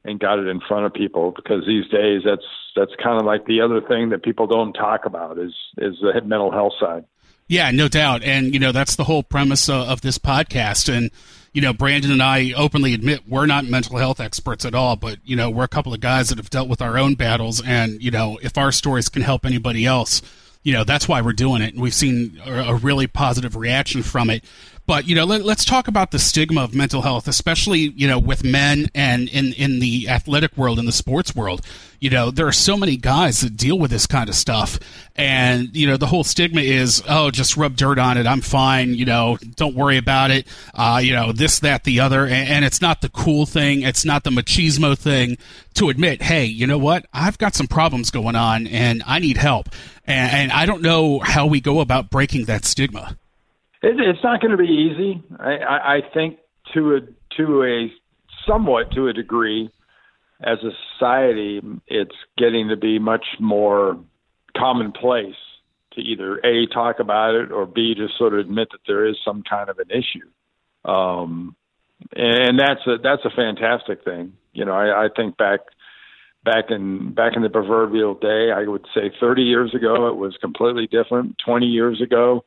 and got it in front of people because these days that's that's kind of like the other thing that people don't talk about is is the mental health side.
Yeah, no doubt, and you know that's the whole premise of, of this podcast and you know, Brandon and I openly admit we're not mental health experts at all, but, you know, we're a couple of guys that have dealt with our own battles. And, you know, if our stories can help anybody else, you know, that's why we're doing it. And we've seen a, a really positive reaction from it. But you know, let, us talk about the stigma of mental health, especially you know with men and in in the athletic world, in the sports world. You know, there are so many guys that deal with this kind of stuff, and you know, the whole stigma is, oh, just rub dirt on it, I'm fine. You know, don't worry about it. Uh, you know, this, that, the other, and, and it's not the cool thing. It's not the machismo thing to admit, hey, you know what? I've got some problems going on, and I need help. and, and I don't know how we go about breaking that stigma.
It, it's not going to be easy. I, I, I think to a to a somewhat to a degree, as a society, it's getting to be much more commonplace to either a talk about it or b just sort of admit that there is some kind of an issue. Um, and that's a that's a fantastic thing. You know, I, I think back back in back in the proverbial day, I would say 30 years ago it was completely different. 20 years ago,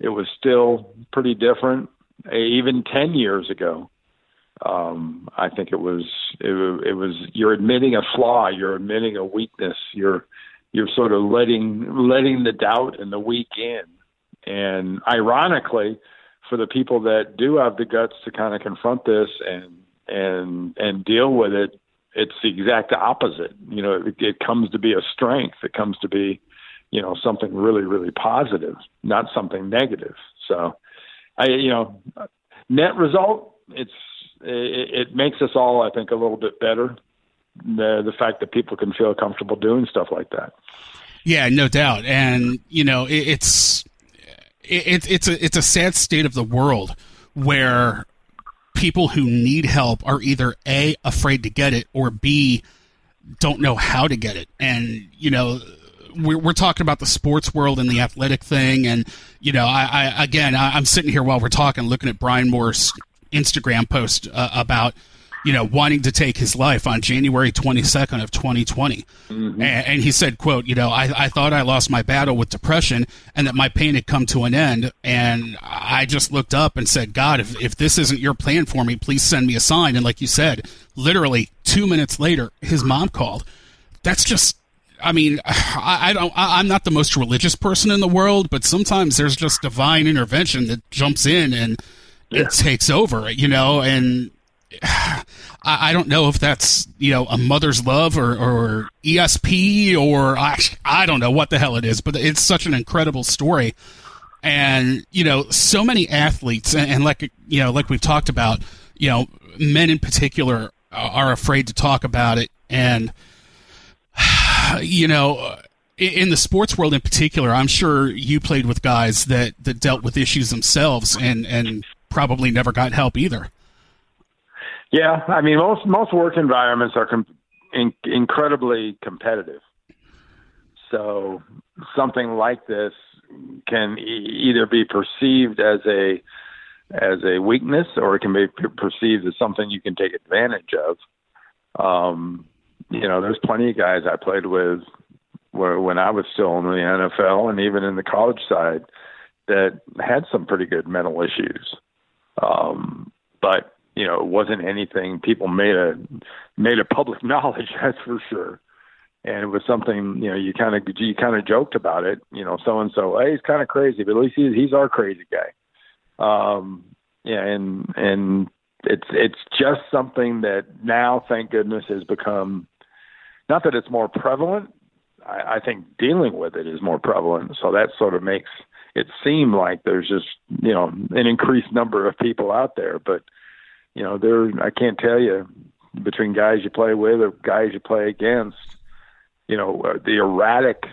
it was still pretty different. Even 10 years ago, um, I think it was it, it was you're admitting a flaw, you're admitting a weakness, you're you're sort of letting letting the doubt and the weak in. And ironically, for the people that do have the guts to kind of confront this and and and deal with it, it's the exact opposite. You know, it, it comes to be a strength. It comes to be, you know, something really really positive, not something negative. So, I you know, net result, it's it, it makes us all, I think, a little bit better. The the fact that people can feel comfortable doing stuff like that.
Yeah, no doubt, and you know, it, it's it, it's a it's a sad state of the world where people who need help are either a afraid to get it or b don't know how to get it and you know we're, we're talking about the sports world and the athletic thing and you know i, I again I, am sitting here while we're talking looking at Brian Maurer's instagram post uh, about you know, wanting to take his life on January 22nd of 2020. Mm-hmm. And, and, he said, quote, you know, I, I thought I lost my battle with depression and that my pain had come to an end. And I just looked up and said, God, if, if this isn't your plan for me, please send me a sign. And like you said, literally two minutes later, his mom called. That's just I mean, [sighs] I, I, don't. I, am not the most religious person in the world, but sometimes there's just divine intervention that jumps in and yeah. it takes over, you know. And [sighs] I, don't know if that's you know a mother's love or, or ESP or I, I don't know what the hell it is, but it's such an incredible story. And you know, so many athletes, and, and like you know, like we've talked about, you know, men in particular are afraid to talk about it, and you know, in the sports world in particular, I'm sure you played with guys that that dealt with issues themselves, and and probably never got help either.
Yeah, I mean most most work environments are com- in- incredibly competitive. So something like this can e- either be perceived as a as a weakness or it can be perceived as something you can take advantage of. Um, you know, there's plenty of guys I played with when I was still in the NFL and even in the college side that had some pretty good mental issues. Um, but you know, it wasn't anything people made a made a public [laughs] knowledge. That's for sure. And it was something, you know, you kind of you kind of joked about it. You know, so and so, hey, he's kind of crazy, but at least he's he's our crazy guy. Um, yeah, and and it's it's just something that now, thank goodness, has become. Not that it's more prevalent. I, I think dealing with it is more prevalent. So that sort of makes it seem like there's just you know an increased number of people out there, but you know, there I can't tell you between guys you play with or guys you play against, you know, uh, the erratic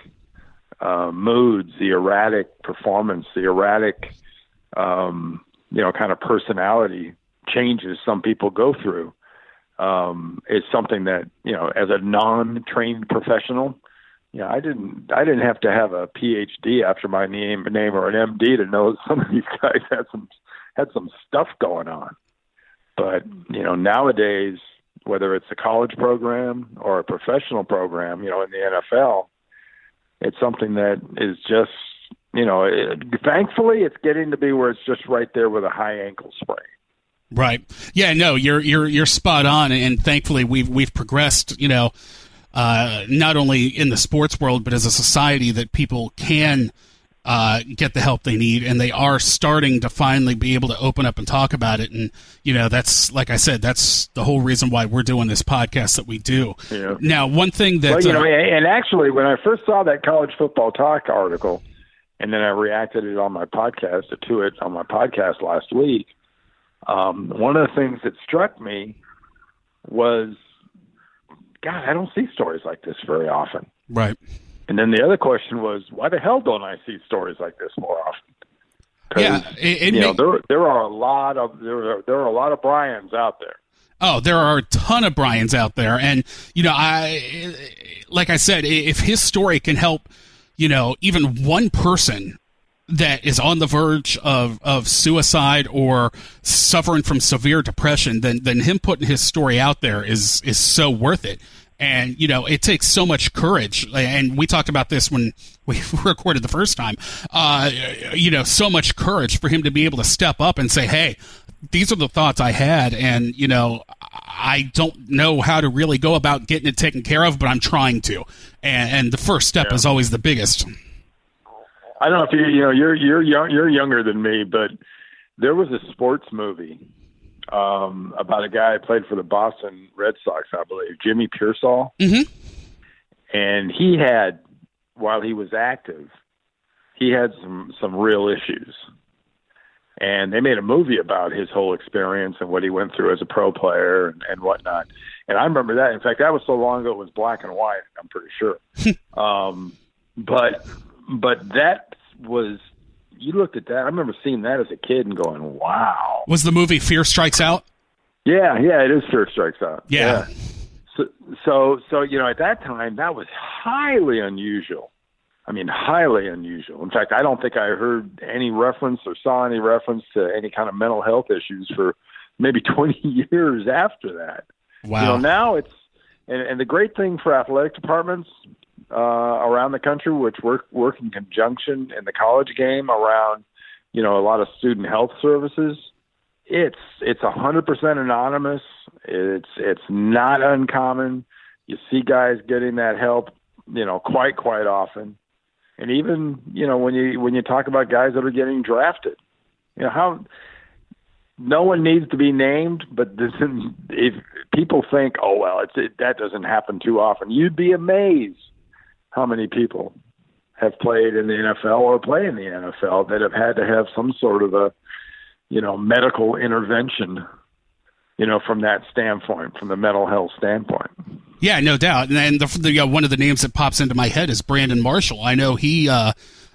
uh, moods, the erratic performance, the erratic, um, you know, kind of personality changes some people go through. Um, is something that you know, as a non-trained professional, you know, I didn't I didn't have to have a PhD after my name name or an MD to know [laughs] some of these guys had some had some stuff going on. But you know, nowadays, whether it's a college program or a professional program, you know, in the NFL, it's something that is just you know, it, thankfully, it's getting to be where it's just right there with a high ankle sprain.
Right. Yeah. No, you're you're you're spot on, and thankfully we've we've progressed. You know, uh, not only in the sports world, but as a society that people can uh, get the help they need, and they are starting to finally be able to open up and talk about it. And you know, that's like I said, that's the whole reason why we're doing this podcast that we do. Yeah. Now, one thing that
well, you know, uh, and actually, when I first saw that college football talk article, and then I reacted it on my podcast to it on my podcast last week. Um, one of the things that struck me was, God, I don't see stories like this very often.
Right.
And then the other question was, why the hell don't I see stories like this more often?
Yeah, it, it
you know, there there are a lot of there are, there are a lot of Brian's out there.
Oh, there are a ton of Brian's out there, and you know, I like I said, if his story can help, you know, even one person that is on the verge of, of suicide or suffering from severe depression, then then him putting his story out there is is so worth it. And you know, it takes so much courage. And we talked about this when [laughs] we recorded the first time. Uh, you know, so much courage for him to be able to step up and say, "Hey, these are the thoughts I had, and you know, I don't know how to really go about getting it taken care of, but I'm trying to." And, and the first step yeah. is always the biggest.
I don't know if you you know you're you're young, you're younger than me, but there was a sports movie um, about a guy who played for the Boston Red Sox, I believe, Jimmy Piersall,
mm-hmm.
and he had while he was active, he had some some real issues, and they made a movie about his whole experience and what he went through as a pro player and, and whatnot. And I remember that. In fact, that was so long ago it was black and white. I'm pretty sure. [laughs] um, but but that was you looked at that. I remember seeing that as a kid and going, "Wow!"
Was the movie Fear Strikes Out?
Yeah, yeah, it is Fear Strikes Out.
Yeah.
yeah. So, so, so you know, at that time, that was highly unusual. I mean, highly unusual. In fact, I don't think I heard any reference or saw any reference to any kind of mental health issues for maybe [laughs] 20 years after that.
Wow.
You know, now it's and, and the great thing for athletic departments uh, around the country, which work work in conjunction in the college game around, you know, a lot of student health services. It's it's a hundred percent anonymous. It's it's not uncommon. You see guys getting that help, you know, quite quite often. And even you know when you when you talk about guys that are getting drafted, you know how no one needs to be named, but this, if people think, oh well, it's it, that doesn't happen too often, you'd be amazed how many people have played in the NFL or play in the NFL that have had to have some sort of a, you know, medical intervention, you know, from that standpoint, from the mental health standpoint.
Yeah, no doubt. And the, the uh, one of the names that pops into my head is Brandon Marshall. I know he, uh,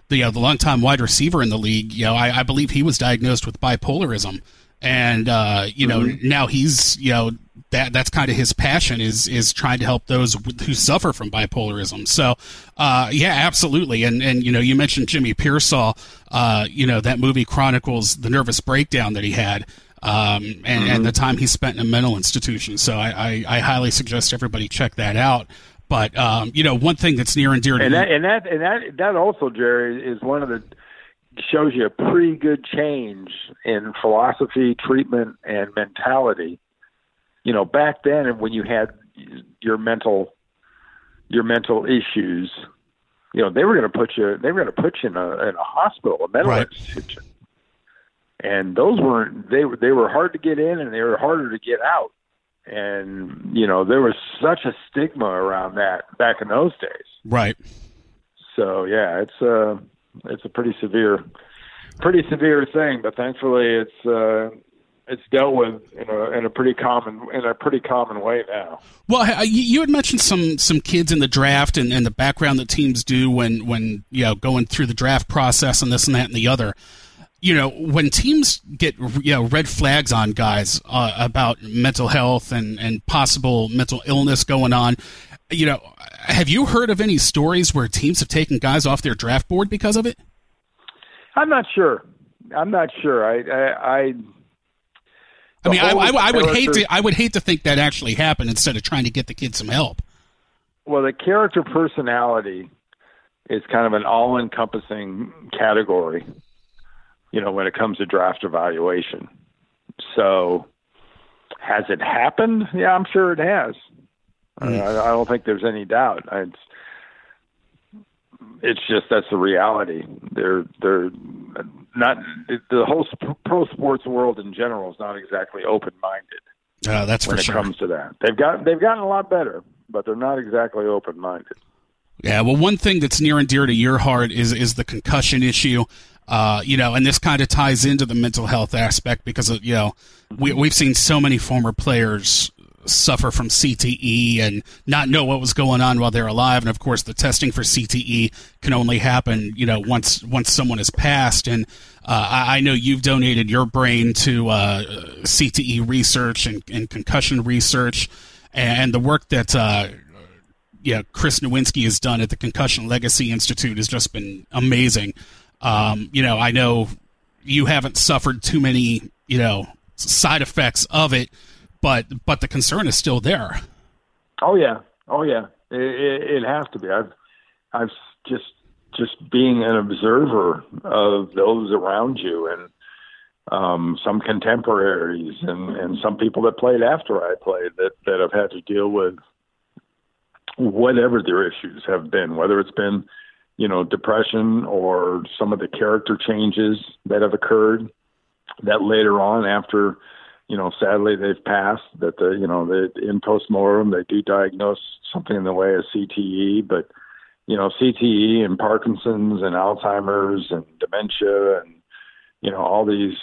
the uh, the longtime wide receiver in the league. You know, I, I believe he was diagnosed with bipolarism, and uh, you know mm-hmm. now he's you know that that's kind of his passion is is trying to help those who suffer from bipolarism. So, uh, yeah, absolutely. And and you know, you mentioned Jimmy Piersall. Uh, you know, that movie chronicles the nervous breakdown that he had. Um, and, mm-hmm. and the time he spent in a mental institution. So I, I, I highly suggest everybody check that out. But um, you know, one thing that's near and dear to
and
me,
and that and that that also, Jerry, is one of the shows you a pretty good change in philosophy, treatment, and mentality you know, back then when you had your mental your mental issues, you know, they were going to put you they were going to put you in a in a hospital, a mental right. institution. And those weren't they were they were hard to get in and they were harder to get out. And you know, there was such a stigma around that back in those days.
Right.
So, yeah, it's a uh, it's a pretty severe pretty severe thing, but thankfully it's uh it's dealt with in a in a pretty common in a pretty common way now.
Well, you had mentioned some some kids in the draft and, and the background that teams do when when you know going through the draft process and this and that and the other. You know, when teams get you know red flags on guys uh, about mental health and and possible mental illness going on, you know, have you heard of any stories where teams have taken guys off their draft board because of it?
I'm not sure. I'm not sure. I I, I
I mean, I, I, I, would hate to I would hate to think that actually happened instead of trying to get the kid some help.
Well, the character personality is kind of an all-encompassing category, you know, when it comes to draft evaluation. So, has it happened? Yeah, I'm sure it has. Mm. I, I, don't think there's any doubt. It's it's just that's the reality. They're they're not the whole pro sports world in general is not exactly open minded.
Uh, that's
when
for
it
sure.
comes to that. They've got they've gotten a lot better, but they're not exactly open minded.
Yeah, well, one thing that's near and dear to your heart is is the concussion issue. Uh, you know, and this kind of ties into the mental health aspect because of, you know we we've seen so many former players suffer from CTE and not know what was going on while they're alive. And of course, the testing for CTE can only happen, you know, once once someone has passed. And uh, I, I, know you've donated your brain to uh, CTE research and, and, concussion research, and the work that uh, yeah, Chris Nowinski has done at the Concussion Legacy Institute has just been amazing. Um, you know, I know you haven't suffered too many, you know, side effects of it, but but the concern is still there.
Oh yeah, oh yeah, it, it, it has to be. I've I've just just being an observer of those around you and um, some contemporaries and, and some people that played after I played that, that have had to deal with whatever their issues have been, whether it's been, you know, depression or some of the character changes that have occurred that later on after, you know, sadly they've passed that the, you know, the in postmortem, they do diagnose something in the way of CTE, but, you know, CTE and Parkinson's and Alzheimer's and dementia and, you know, all these,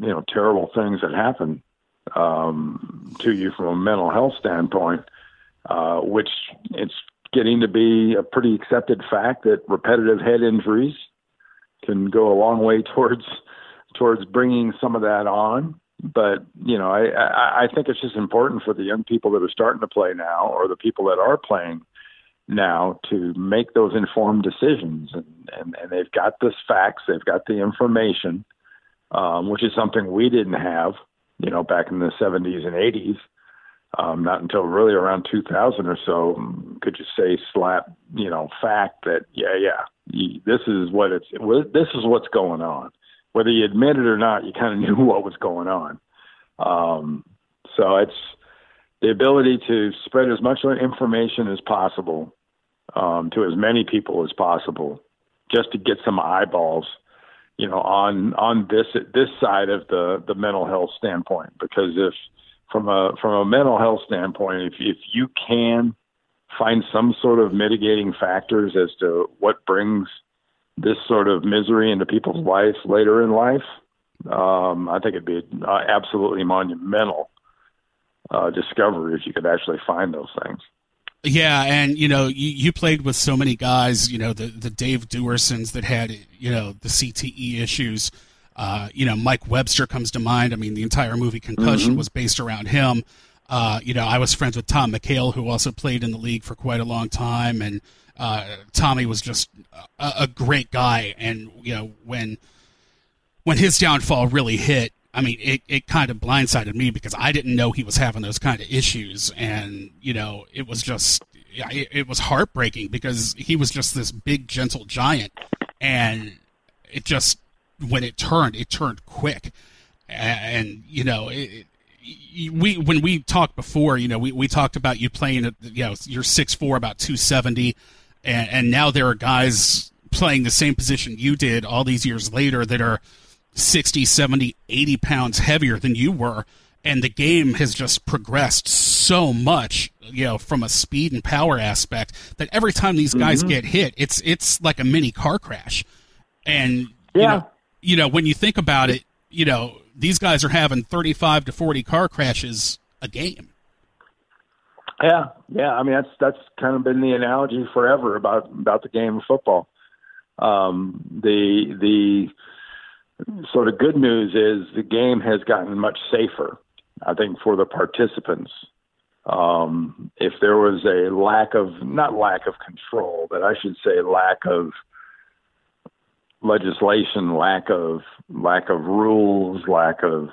you know, terrible things that happen um, to you from a mental health standpoint uh, which it's getting to be a pretty accepted fact that repetitive head injuries can go a long way [laughs] towards towards bringing some of that on. But you know, I, I, I think it's just important for the young people that are starting to play now, or the people that are playing now, to make those informed decisions. And and, and they've got the facts, they've got the information, um, which is something we didn't have, you know, back in the 70s and 80s um, not until really around 2000 or so could you say slap you know fact that yeah yeah this is what it's this is what's going on whether you admit it or not you kind of [laughs] knew what was going on. Um, so it's the ability to spread as much information as possible um, to as many people as possible just to get some eyeballs you know on on this this side of the the mental health standpoint. Because if from a from a mental health standpoint, if if you can find some sort of mitigating factors as to what brings this sort of misery into people's lives later in life, um, I think it'd be uh, absolutely monumental uh, discovery if you could actually find those things.
Yeah, and you know, you, you played with so many guys, you know, the the Dave Duersons that had, you know, the CTE issues. Uh, you know, Mike Webster comes to mind. I mean, the entire movie Concussion mm-hmm. was based around him. Uh, you know, I was friends with Tom McHale, who also played in the league for quite a long time, and uh, Tommy was just a, a, great guy. And you know, when when his downfall really hit, I mean, it, it kind of blindsided me because I didn't know he was having those kind of issues, and you know, it was just it, it was heartbreaking because he was just this big, gentle giant, and it just when it turned, it turned quick, and, and you know, it, we when we talked before, you know, we, we talked about you playing at you know you're six four, about two seventy, and and now there are guys playing the same position you did all these years later that are 60, 70, 80 pounds heavier than you were. And the game has just progressed so much, you know, from a speed and power aspect that every time these guys mm-hmm. get hit, it's it's like a mini car crash. And yeah. you know, you know, when you think about it, you know, these guys are having 35 to 40 car crashes a game.
Yeah, yeah. I mean, that's that's kind of been the analogy forever about about the game of football. Um, the the sort of good news is the game has gotten much safer. I think for the participants, um, if there was a lack of not lack of control, but I should say lack of legislation, lack of lack of rules, lack of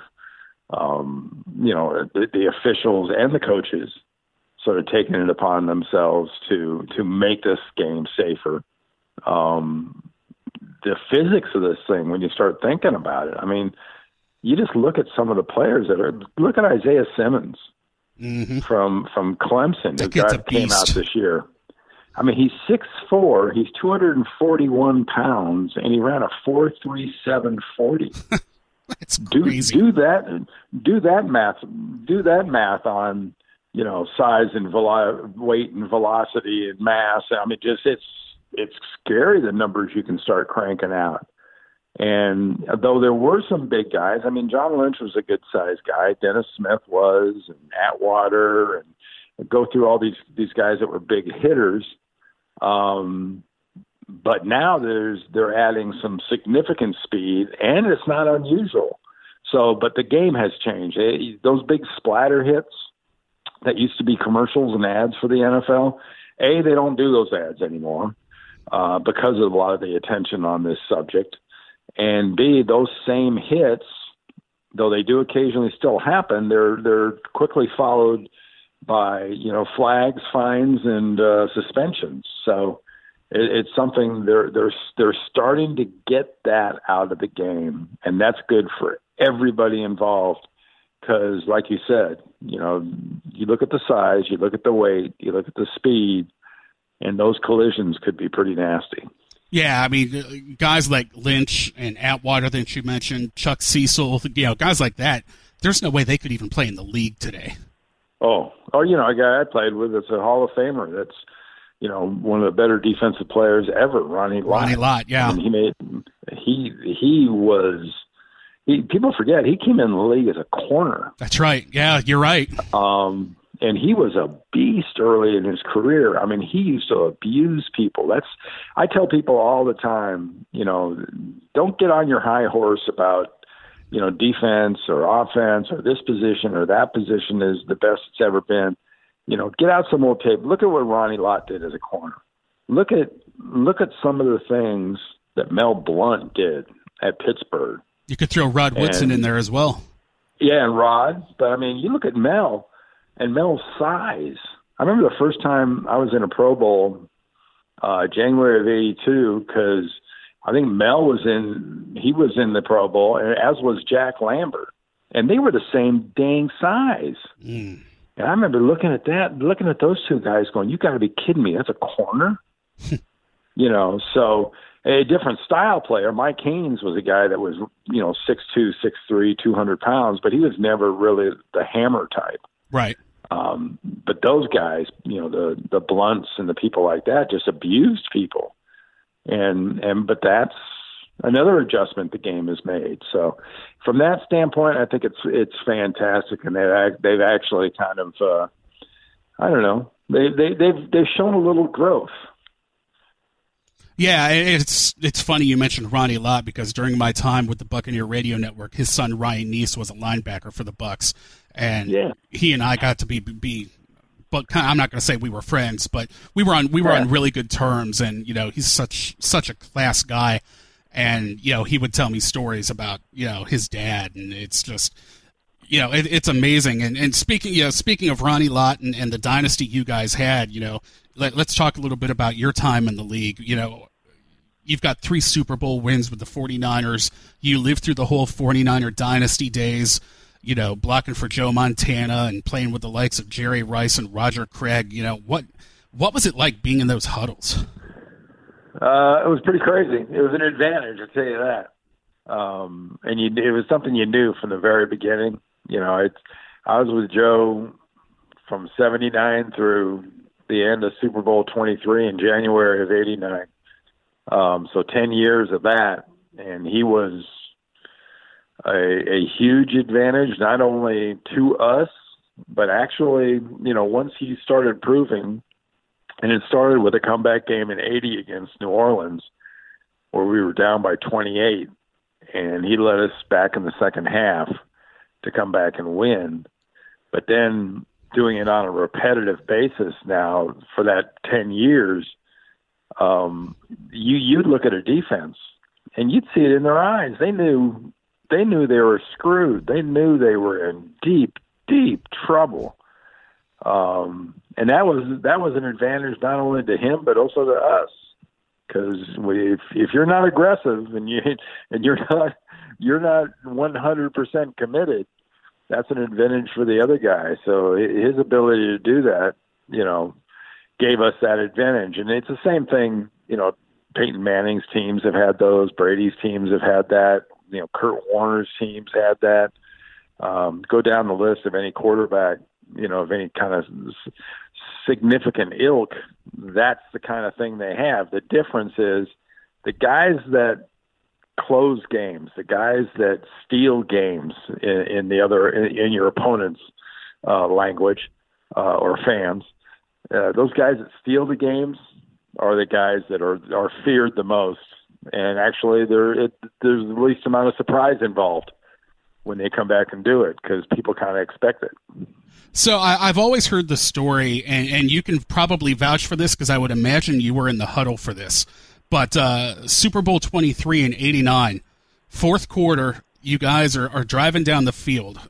um, you know the, the officials and the coaches sort of taking it upon themselves to to make this game safer. Um, the physics of this thing, when you start thinking about it, I mean, you just look at some of the players that are. Look at Isaiah Simmons mm-hmm. from from Clemson,
guy that
came out this year. I mean, he's six four. He's two hundred and forty one pounds, and he ran a four three seven forty. [laughs]
That's
crazy. Do, do that. Do that math. Do that math on you know size and velo- weight and velocity and mass. I mean, just it's it's scary the numbers you can start cranking out. And though there were some big guys, I mean, John Lynch was a good sized guy. Dennis Smith was, and Atwater, and go through all these these guys that were big hitters um, but now there's they're adding some significant speed, and it's not unusual. So, but the game has changed. It, those big splatter hits that used to be commercials and ads for the NFL, a they don't do those ads anymore uh, because of a lot of the attention on this subject, and b those same hits, though they do occasionally still happen, they're they're quickly followed by you know flags, fines, and uh, suspensions. So it, it's something they're they're they're starting to get that out of the game, and that's good for everybody involved. Because, like you said, you know, you look at the size, you look at the weight, you look at the speed, and those collisions could be pretty nasty.
Yeah, I mean, guys like Lynch and Atwater that you mentioned, Chuck Cecil, you know, guys like that. There's no way they could even play in the league today.
Oh, oh, you know, a guy I played with that's a Hall of Famer. That's you know one of the better defensive players ever, Ronnie Lott.
Ronnie Lott, yeah.
And he made he he was he, people forget he came in the league as a corner.
That's right. Yeah, you're right.
Um, and he was a beast early in his career. I mean, he used to abuse people. That's I tell people all the time, you know, don't get on your high horse about you know defense or offense or this position or that position is the best it's ever been. You know, get out some old tape. Look at what Ronnie Lott did as a corner. Look at look at some of the things that Mel Blount did at Pittsburgh.
You could throw Rod Woodson and, in there as well.
Yeah, and Rod. But I mean, you look at Mel and Mel's size. I remember the first time I was in a Pro Bowl, uh, January of '82, because I think Mel was in. He was in the Pro Bowl, as was Jack Lambert, and they were the same dang size. Mm. And I remember looking at that, looking at those two guys, going, "You got to be kidding me! That's a corner." [laughs] you know, so a different style player. Mike Haynes was a guy that was, you know, six two, six three, two hundred pounds, but he was never really the hammer type.
Right.
Um, but those guys, you know, the the Blounts and the people like that just abused people. And and but that's another adjustment the game has made. So from that standpoint, I think it's it's fantastic, and they've they've actually kind of uh, I don't know they they they've they've shown a little growth.
Yeah, it's it's funny you mentioned Ronnie Lott because during my time with the Buccaneer Radio Network, his son Ryan Nece was a linebacker for the Bucks, and
yeah.
he and I got to be be. But I'm not going to say we were friends, but we were on we were yeah. on really good terms, and you know he's such such a class guy, and you know he would tell me stories about you know his dad, and it's just you know it, it's amazing. And and speaking you know speaking of Ronnie Lott and, and the dynasty you guys had, you know let, us talk a little bit about your time in the league. You know, you've got three Super Bowl wins with the 49ers. You lived through the whole 49er dynasty days, you know, blocking for Joe Montana and playing with the likes of Jerry Rice and Roger Craig. You know, what what was it like being in those huddles?
Uh, it was pretty crazy. It was an advantage, I'll tell you that. Um, and you, it was something you knew from the very beginning. You know, it's, I was with Joe from 79 through the end of Super Bowl 23 in January of 89. Um, so 10 years of that. And he was a, a huge advantage, not only to us, but actually, you know, once he started proving, and it started with a comeback game in 80 against New Orleans, where we were down by 28, and he led us back in the second half to come back and win. But then doing it on a repetitive basis now for that 10 years, um, you you'd look at a defense and you'd see it in their eyes. They knew they knew they were screwed. They knew they were in deep, deep trouble. Um, and that was that was an advantage not only to him but also to us because if if you're not aggressive and you [laughs] and you're not you're not 100% committed, that's an advantage for the other guy. So his ability to do that, you know, gave us that advantage. And it's the same thing, you know, Peyton Manning's teams have had those, Brady's teams have had that, you know, Kurt Warner's teams had that. Um, go down the list of any quarterback, you know, of any kind of significant ilk, that's the kind of thing they have. The difference is the guys that close games, the guys that steal games in, in the other in, in your opponent's uh, language uh, or fans, uh, those guys that steal the games are the guys that are are feared the most, and actually there it, there's the least amount of surprise involved. when they come back and do it because people kind of expect it.
So I, have always heard the story, and, and you can probably vouch for this because I would imagine you were in the huddle for this. But uh, Super Bowl 23 and 89, fourth quarter, you guys are, are driving down the field.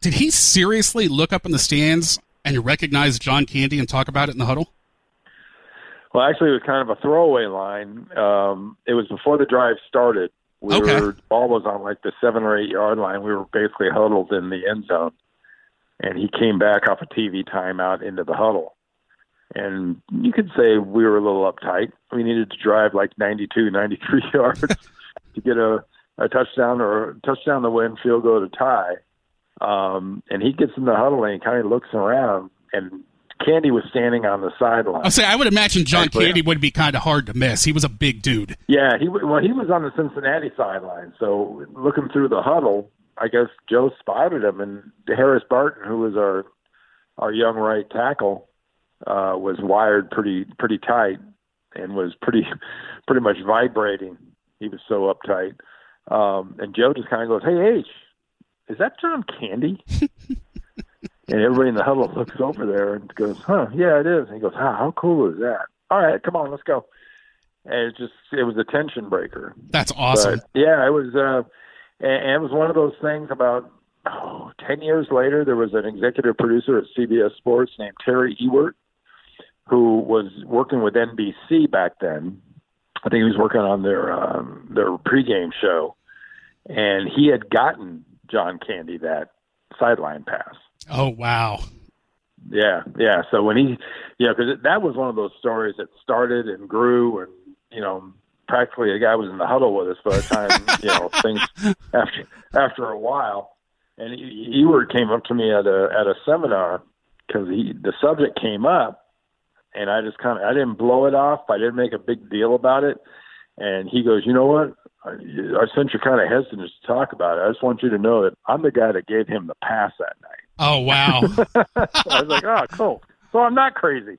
Did he seriously look up in the stands and recognize John Candy and talk about it in the huddle?
Well, actually, it was kind of a throwaway line. Um, it was before the drive started. We
okay.
were ball was on like the seven or eight yard line. We were basically huddled in the end zone, and he came back off a TV timeout into the huddle. And you could say we were a little uptight. We needed to drive like 92, 93 [laughs] yards to get a, a touchdown or a touchdown to win, field goal to tie. Um, and he gets in the huddle and he kind of looks around, and Candy was standing on the sideline.
I'll say I would imagine John Candy would be kind of hard to miss. He was a big dude.
Yeah, he well he was on the Cincinnati sideline. So looking through the huddle, I guess Joe spotted him, and Harris Barton, who was our our young right tackle, uh, was wired pretty pretty tight and was pretty [laughs] pretty much vibrating. He was so uptight. Um, and Joe just kind of goes, "Hey H, is that John Candy?" [laughs] and everybody in the huddle looks over there and goes, "Huh, yeah, it is." And he goes, "Huh, how cool is that?" All right, come on, let's go. And it just it was a tension breaker.
That's awesome.
But, yeah, it was. Uh, and it was one of those things about oh, 10 years later, there was an executive producer at CBS Sports named Terry Ewert who was working with NBC back then. I think he was working on their um, their pregame show, and he had gotten John Candy that sideline pass.
Oh wow!
Yeah, yeah. So when he, yeah, because that was one of those stories that started and grew, and you know, practically a guy was in the huddle with us by the time [laughs] you know things after after a while. And Ewert came up to me at a at a seminar because he the subject came up, and I just kind of I didn't blow it off. I didn't make a big deal about it. And he goes, you know what? I, I sense you're kind of hesitant to talk about it. I just want you to know that I'm the guy that gave him the pass that night.
Oh wow! [laughs]
I was like, oh, cool. So I'm not crazy.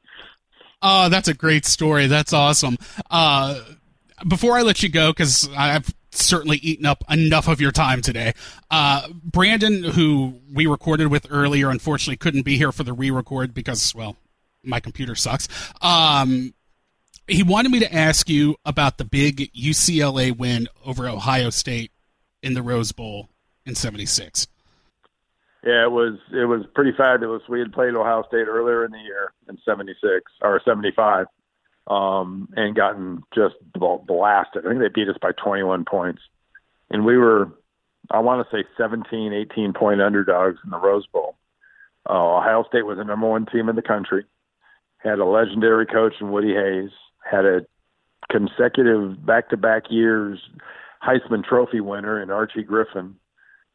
Oh, that's a great story. That's awesome. Uh, before I let you go, because I've certainly eaten up enough of your time today. Uh, Brandon, who we recorded with earlier, unfortunately couldn't be here for the re-record because, well, my computer sucks. Um, he wanted me to ask you about the big UCLA win over Ohio State in the Rose Bowl in '76.
Yeah, it was it was pretty fabulous. We had played Ohio State earlier in the year in '76 or '75, um, and gotten just blasted. I think they beat us by 21 points, and we were, I want to say 17, 18 point underdogs in the Rose Bowl. Uh, Ohio State was the number one team in the country, had a legendary coach in Woody Hayes, had a consecutive back-to-back years Heisman Trophy winner in Archie Griffin,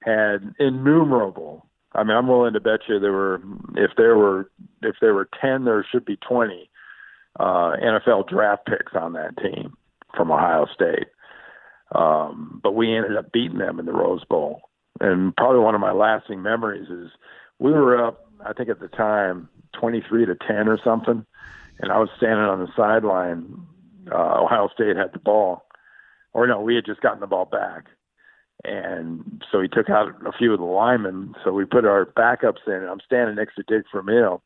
had innumerable. I mean, I'm willing to bet you there were if there were if there were ten, there should be twenty uh, NFL draft picks on that team from Ohio State. Um, but we ended up beating them in the Rose Bowl. And probably one of my lasting memories is we were up, I think at the time, 23 to 10 or something and I was standing on the sideline. Uh, Ohio State had the ball, or no, we had just gotten the ball back, and so he took out a few of the linemen. So we put our backups in, and I'm standing next to Dick Vermeil,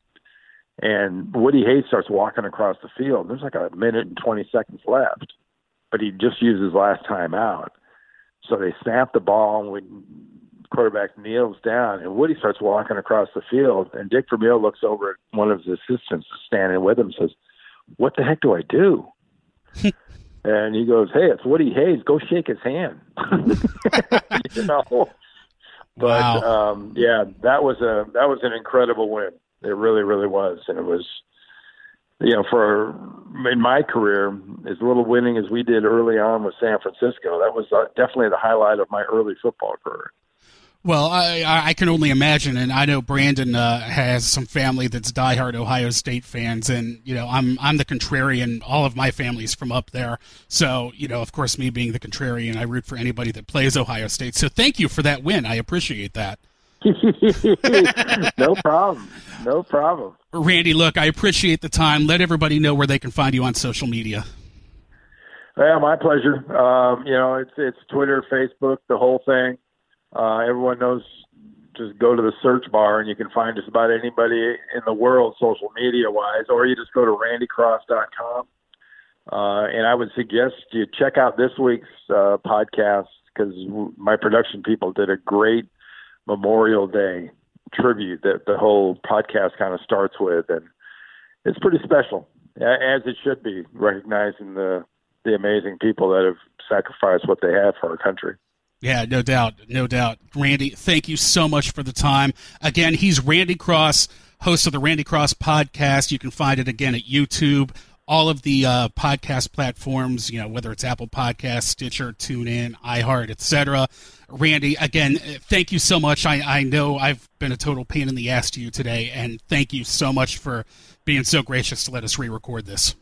and Woody Hayes starts walking across the field. There's like a minute and 20 seconds left, but he just used his last time out. So they snap the ball, and we quarterback kneels down, and Woody starts walking across the field, and Dick Vermeil looks over at one of his assistants standing with him, and says, "What the heck do I do?" [laughs] and he goes, "Hey, it's Woody Hayes. Go shake his hand." [laughs] you know. But
wow.
um, yeah, that was a that was an incredible win. It really, really was, and it was you know, for in my career, as little winning as we did early on with San Francisco, that was uh, definitely the highlight of my early football career.
Well, I, I can only imagine, and I know Brandon uh, has some family that's diehard Ohio State fans, and you know I'm I'm the contrarian. All of my family's from up there, so you know, of course, me being the contrarian, I root for anybody that plays Ohio State. So thank you for that win. I appreciate that. [laughs]
no problem. No problem.
Randy, look, I appreciate the time. Let everybody know where they can find you on social media.
Yeah, my pleasure. Um, you know, it's it's Twitter, Facebook, the whole thing. Uh, everyone knows. Just go to the search bar and you can find just about anybody in the world, social media wise, or you just go to randycross.com. Uh, and I would suggest you check out this week's uh, podcast because my production people did a great Memorial Day tribute that the whole podcast kind of starts with, and it's pretty special, as it should be, recognizing the the amazing people that have sacrificed what they have for our country.
Yeah, no doubt, no doubt. Randy, thank you so much for the time. Again, he's Randy Cross, host of the Randy Cross podcast. You can find it again at YouTube, all of the uh, podcast platforms, you know, whether it's Apple Podcasts, Stitcher, TuneIn, iHeart, etc. Randy, again, thank you so much. I, I know I've been a total pain in the ass to you today, and thank you so much for being so gracious to let us re-record this.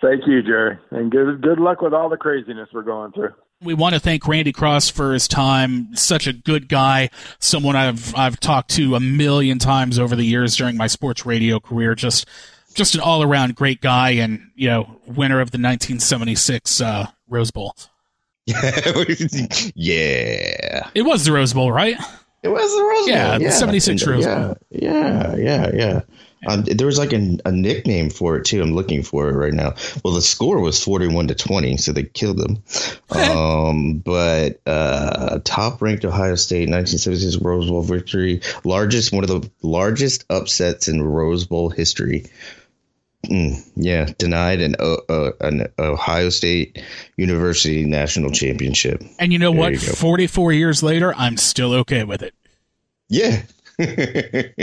Thank you, Jerry, and good good luck with all the craziness we're going through.
We want to thank Randy Cross for his time. Such a good guy, someone I've I've talked to a million times over the years during my sports radio career. Just just an all around great guy, and you know, winner of the 1976 uh, Rose Bowl. [laughs]
yeah,
it was the Rose Bowl, right?
It was the Rose Bowl.
Yeah, the 76 Rose
yeah,
Bowl.
Yeah, yeah, yeah. Um, there was like a, a, nickname for it too. I'm looking for it right now. Well, the score was 41 to 20, so they killed them. [laughs] um, but uh, top ranked Ohio State 1976 Rose Bowl victory, largest one of the largest upsets in Rose Bowl history. Mm, yeah, denied an, uh, an Ohio State University national championship.
And you know there what? You 44 years later, I'm still okay with it.
Yeah,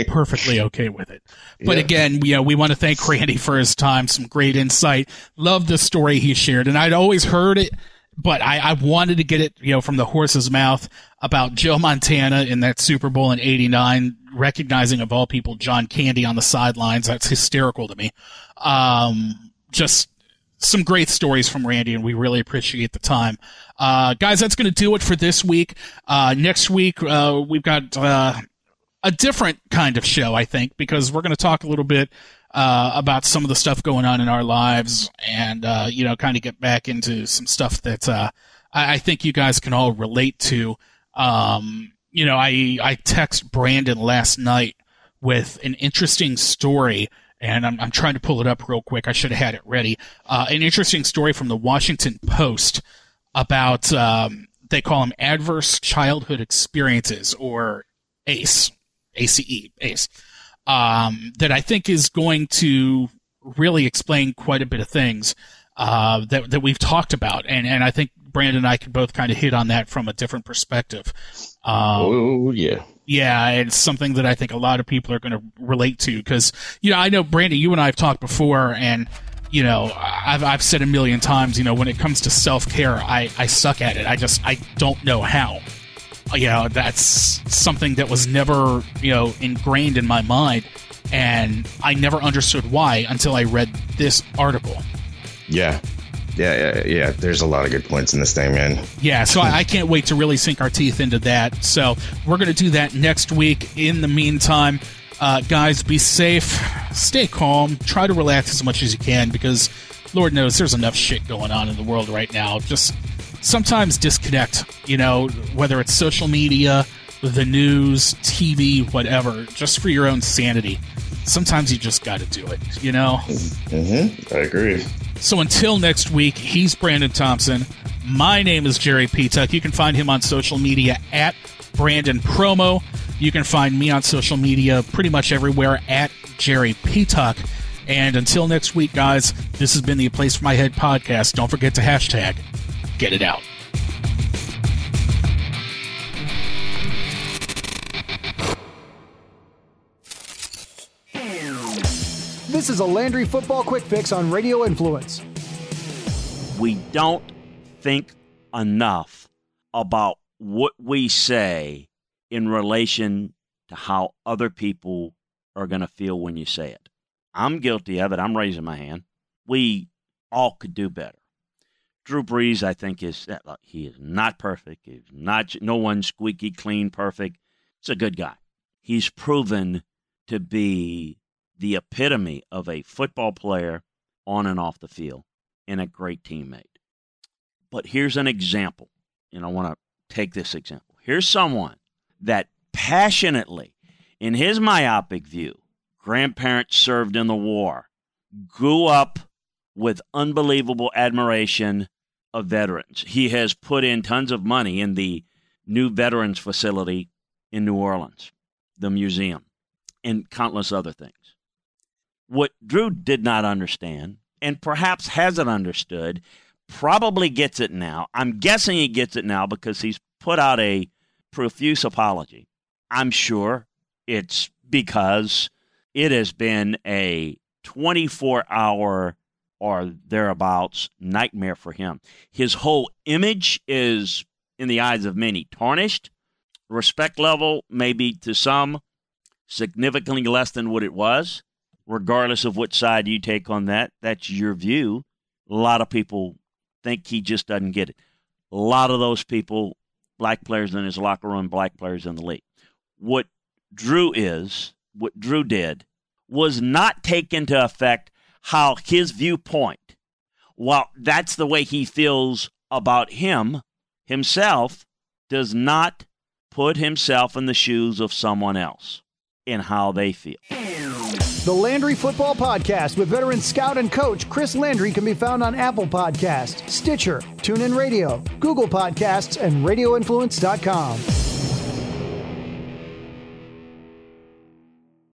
perfectly [laughs] okay with it. But yeah. again, you know, we want to thank Randy for his time, some great insight. Love the story he shared, and I'd always heard it, but I, I wanted to get it, you know, from the horse's mouth about Joe Montana in that Super Bowl in '89, recognizing of all people John Candy on the sidelines. That's hysterical to me. Um, just some great stories from Randy, and we really appreciate the time. Uh, guys, that's going to do it for this week. Uh, next week, uh, we've got uh, a different kind of show, I think, because we're going to talk a little bit uh, about some of the stuff going on in our lives, and uh, you know, kind of get back into some stuff that uh, I, I, think you guys can all relate to. Um, you know, I I text Brandon last night with an interesting story. And I'm, I'm trying to pull it up real quick. I should have had it ready. Uh, an interesting story from the Washington Post about um, they call them adverse childhood experiences or ACE ACE, ACE, um, that I think is going to really explain quite a bit of things uh, that that we've talked about, and and I think Brandon and I can both kind of hit on that from a different perspective.
Um, oh yeah.
Yeah, it's something that I think a lot of people are going to relate to because you know I know Brandon, you and I have talked before, and you know I've I've said a million times, you know when it comes to self care, I I suck at it. I just I don't know how you know that's something that was never you know ingrained in my mind and i never understood why until i read this article.
Yeah. Yeah yeah yeah. There's a lot of good points in this thing man.
Yeah so I, I can't wait to really sink our teeth into that. So we're going to do that next week. In the meantime uh, guys be safe. Stay calm. Try to relax as much as you can because lord knows there's enough shit going on in the world right now. Just sometimes disconnect, you know, whether it's social media, the news, TV, whatever, just for your own sanity. Sometimes you just got to do it, you know?
Mm-hmm. I agree.
So until next week, he's Brandon Thompson. My name is Jerry Petuck. You can find him on social media at Brandon Promo. You can find me on social media pretty much everywhere at Jerry Petuck. And until next week, guys, this has been the Place for My Head podcast. Don't forget to hashtag get it out.
This is a Landry Football Quick Fix on Radio Influence.
We don't think enough about what we say in relation to how other people are going to feel when you say it. I'm guilty of it. I'm raising my hand. We all could do better. Drew Brees, I think, is uh, he is not perfect. He's not no one squeaky clean perfect. He's a good guy. He's proven to be the epitome of a football player on and off the field and a great teammate. But here's an example, and I want to take this example. Here's someone that passionately, in his myopic view, grandparents served in the war, grew up with unbelievable admiration of veterans. He has put in tons of money in the new veterans facility in New Orleans, the museum, and countless other things. What Drew did not understand, and perhaps hasn't understood, probably gets it now. I'm guessing he gets it now because he's put out a profuse apology. I'm sure it's because it has been a 24 hour or thereabouts nightmare for him. His whole image is, in the eyes of many, tarnished. Respect level, maybe to some, significantly less than what it was. Regardless of which side you take on that, that's your view. A lot of people think he just doesn't get it. A lot of those people, black players in his locker room, black players in the league. What Drew is, what Drew did, was not take into effect how his viewpoint, while that's the way he feels about him, himself, does not put himself in the shoes of someone else in how they feel.
The Landry Football Podcast with veteran scout and coach Chris Landry can be found on Apple Podcasts, Stitcher, TuneIn Radio, Google Podcasts, and RadioInfluence.com.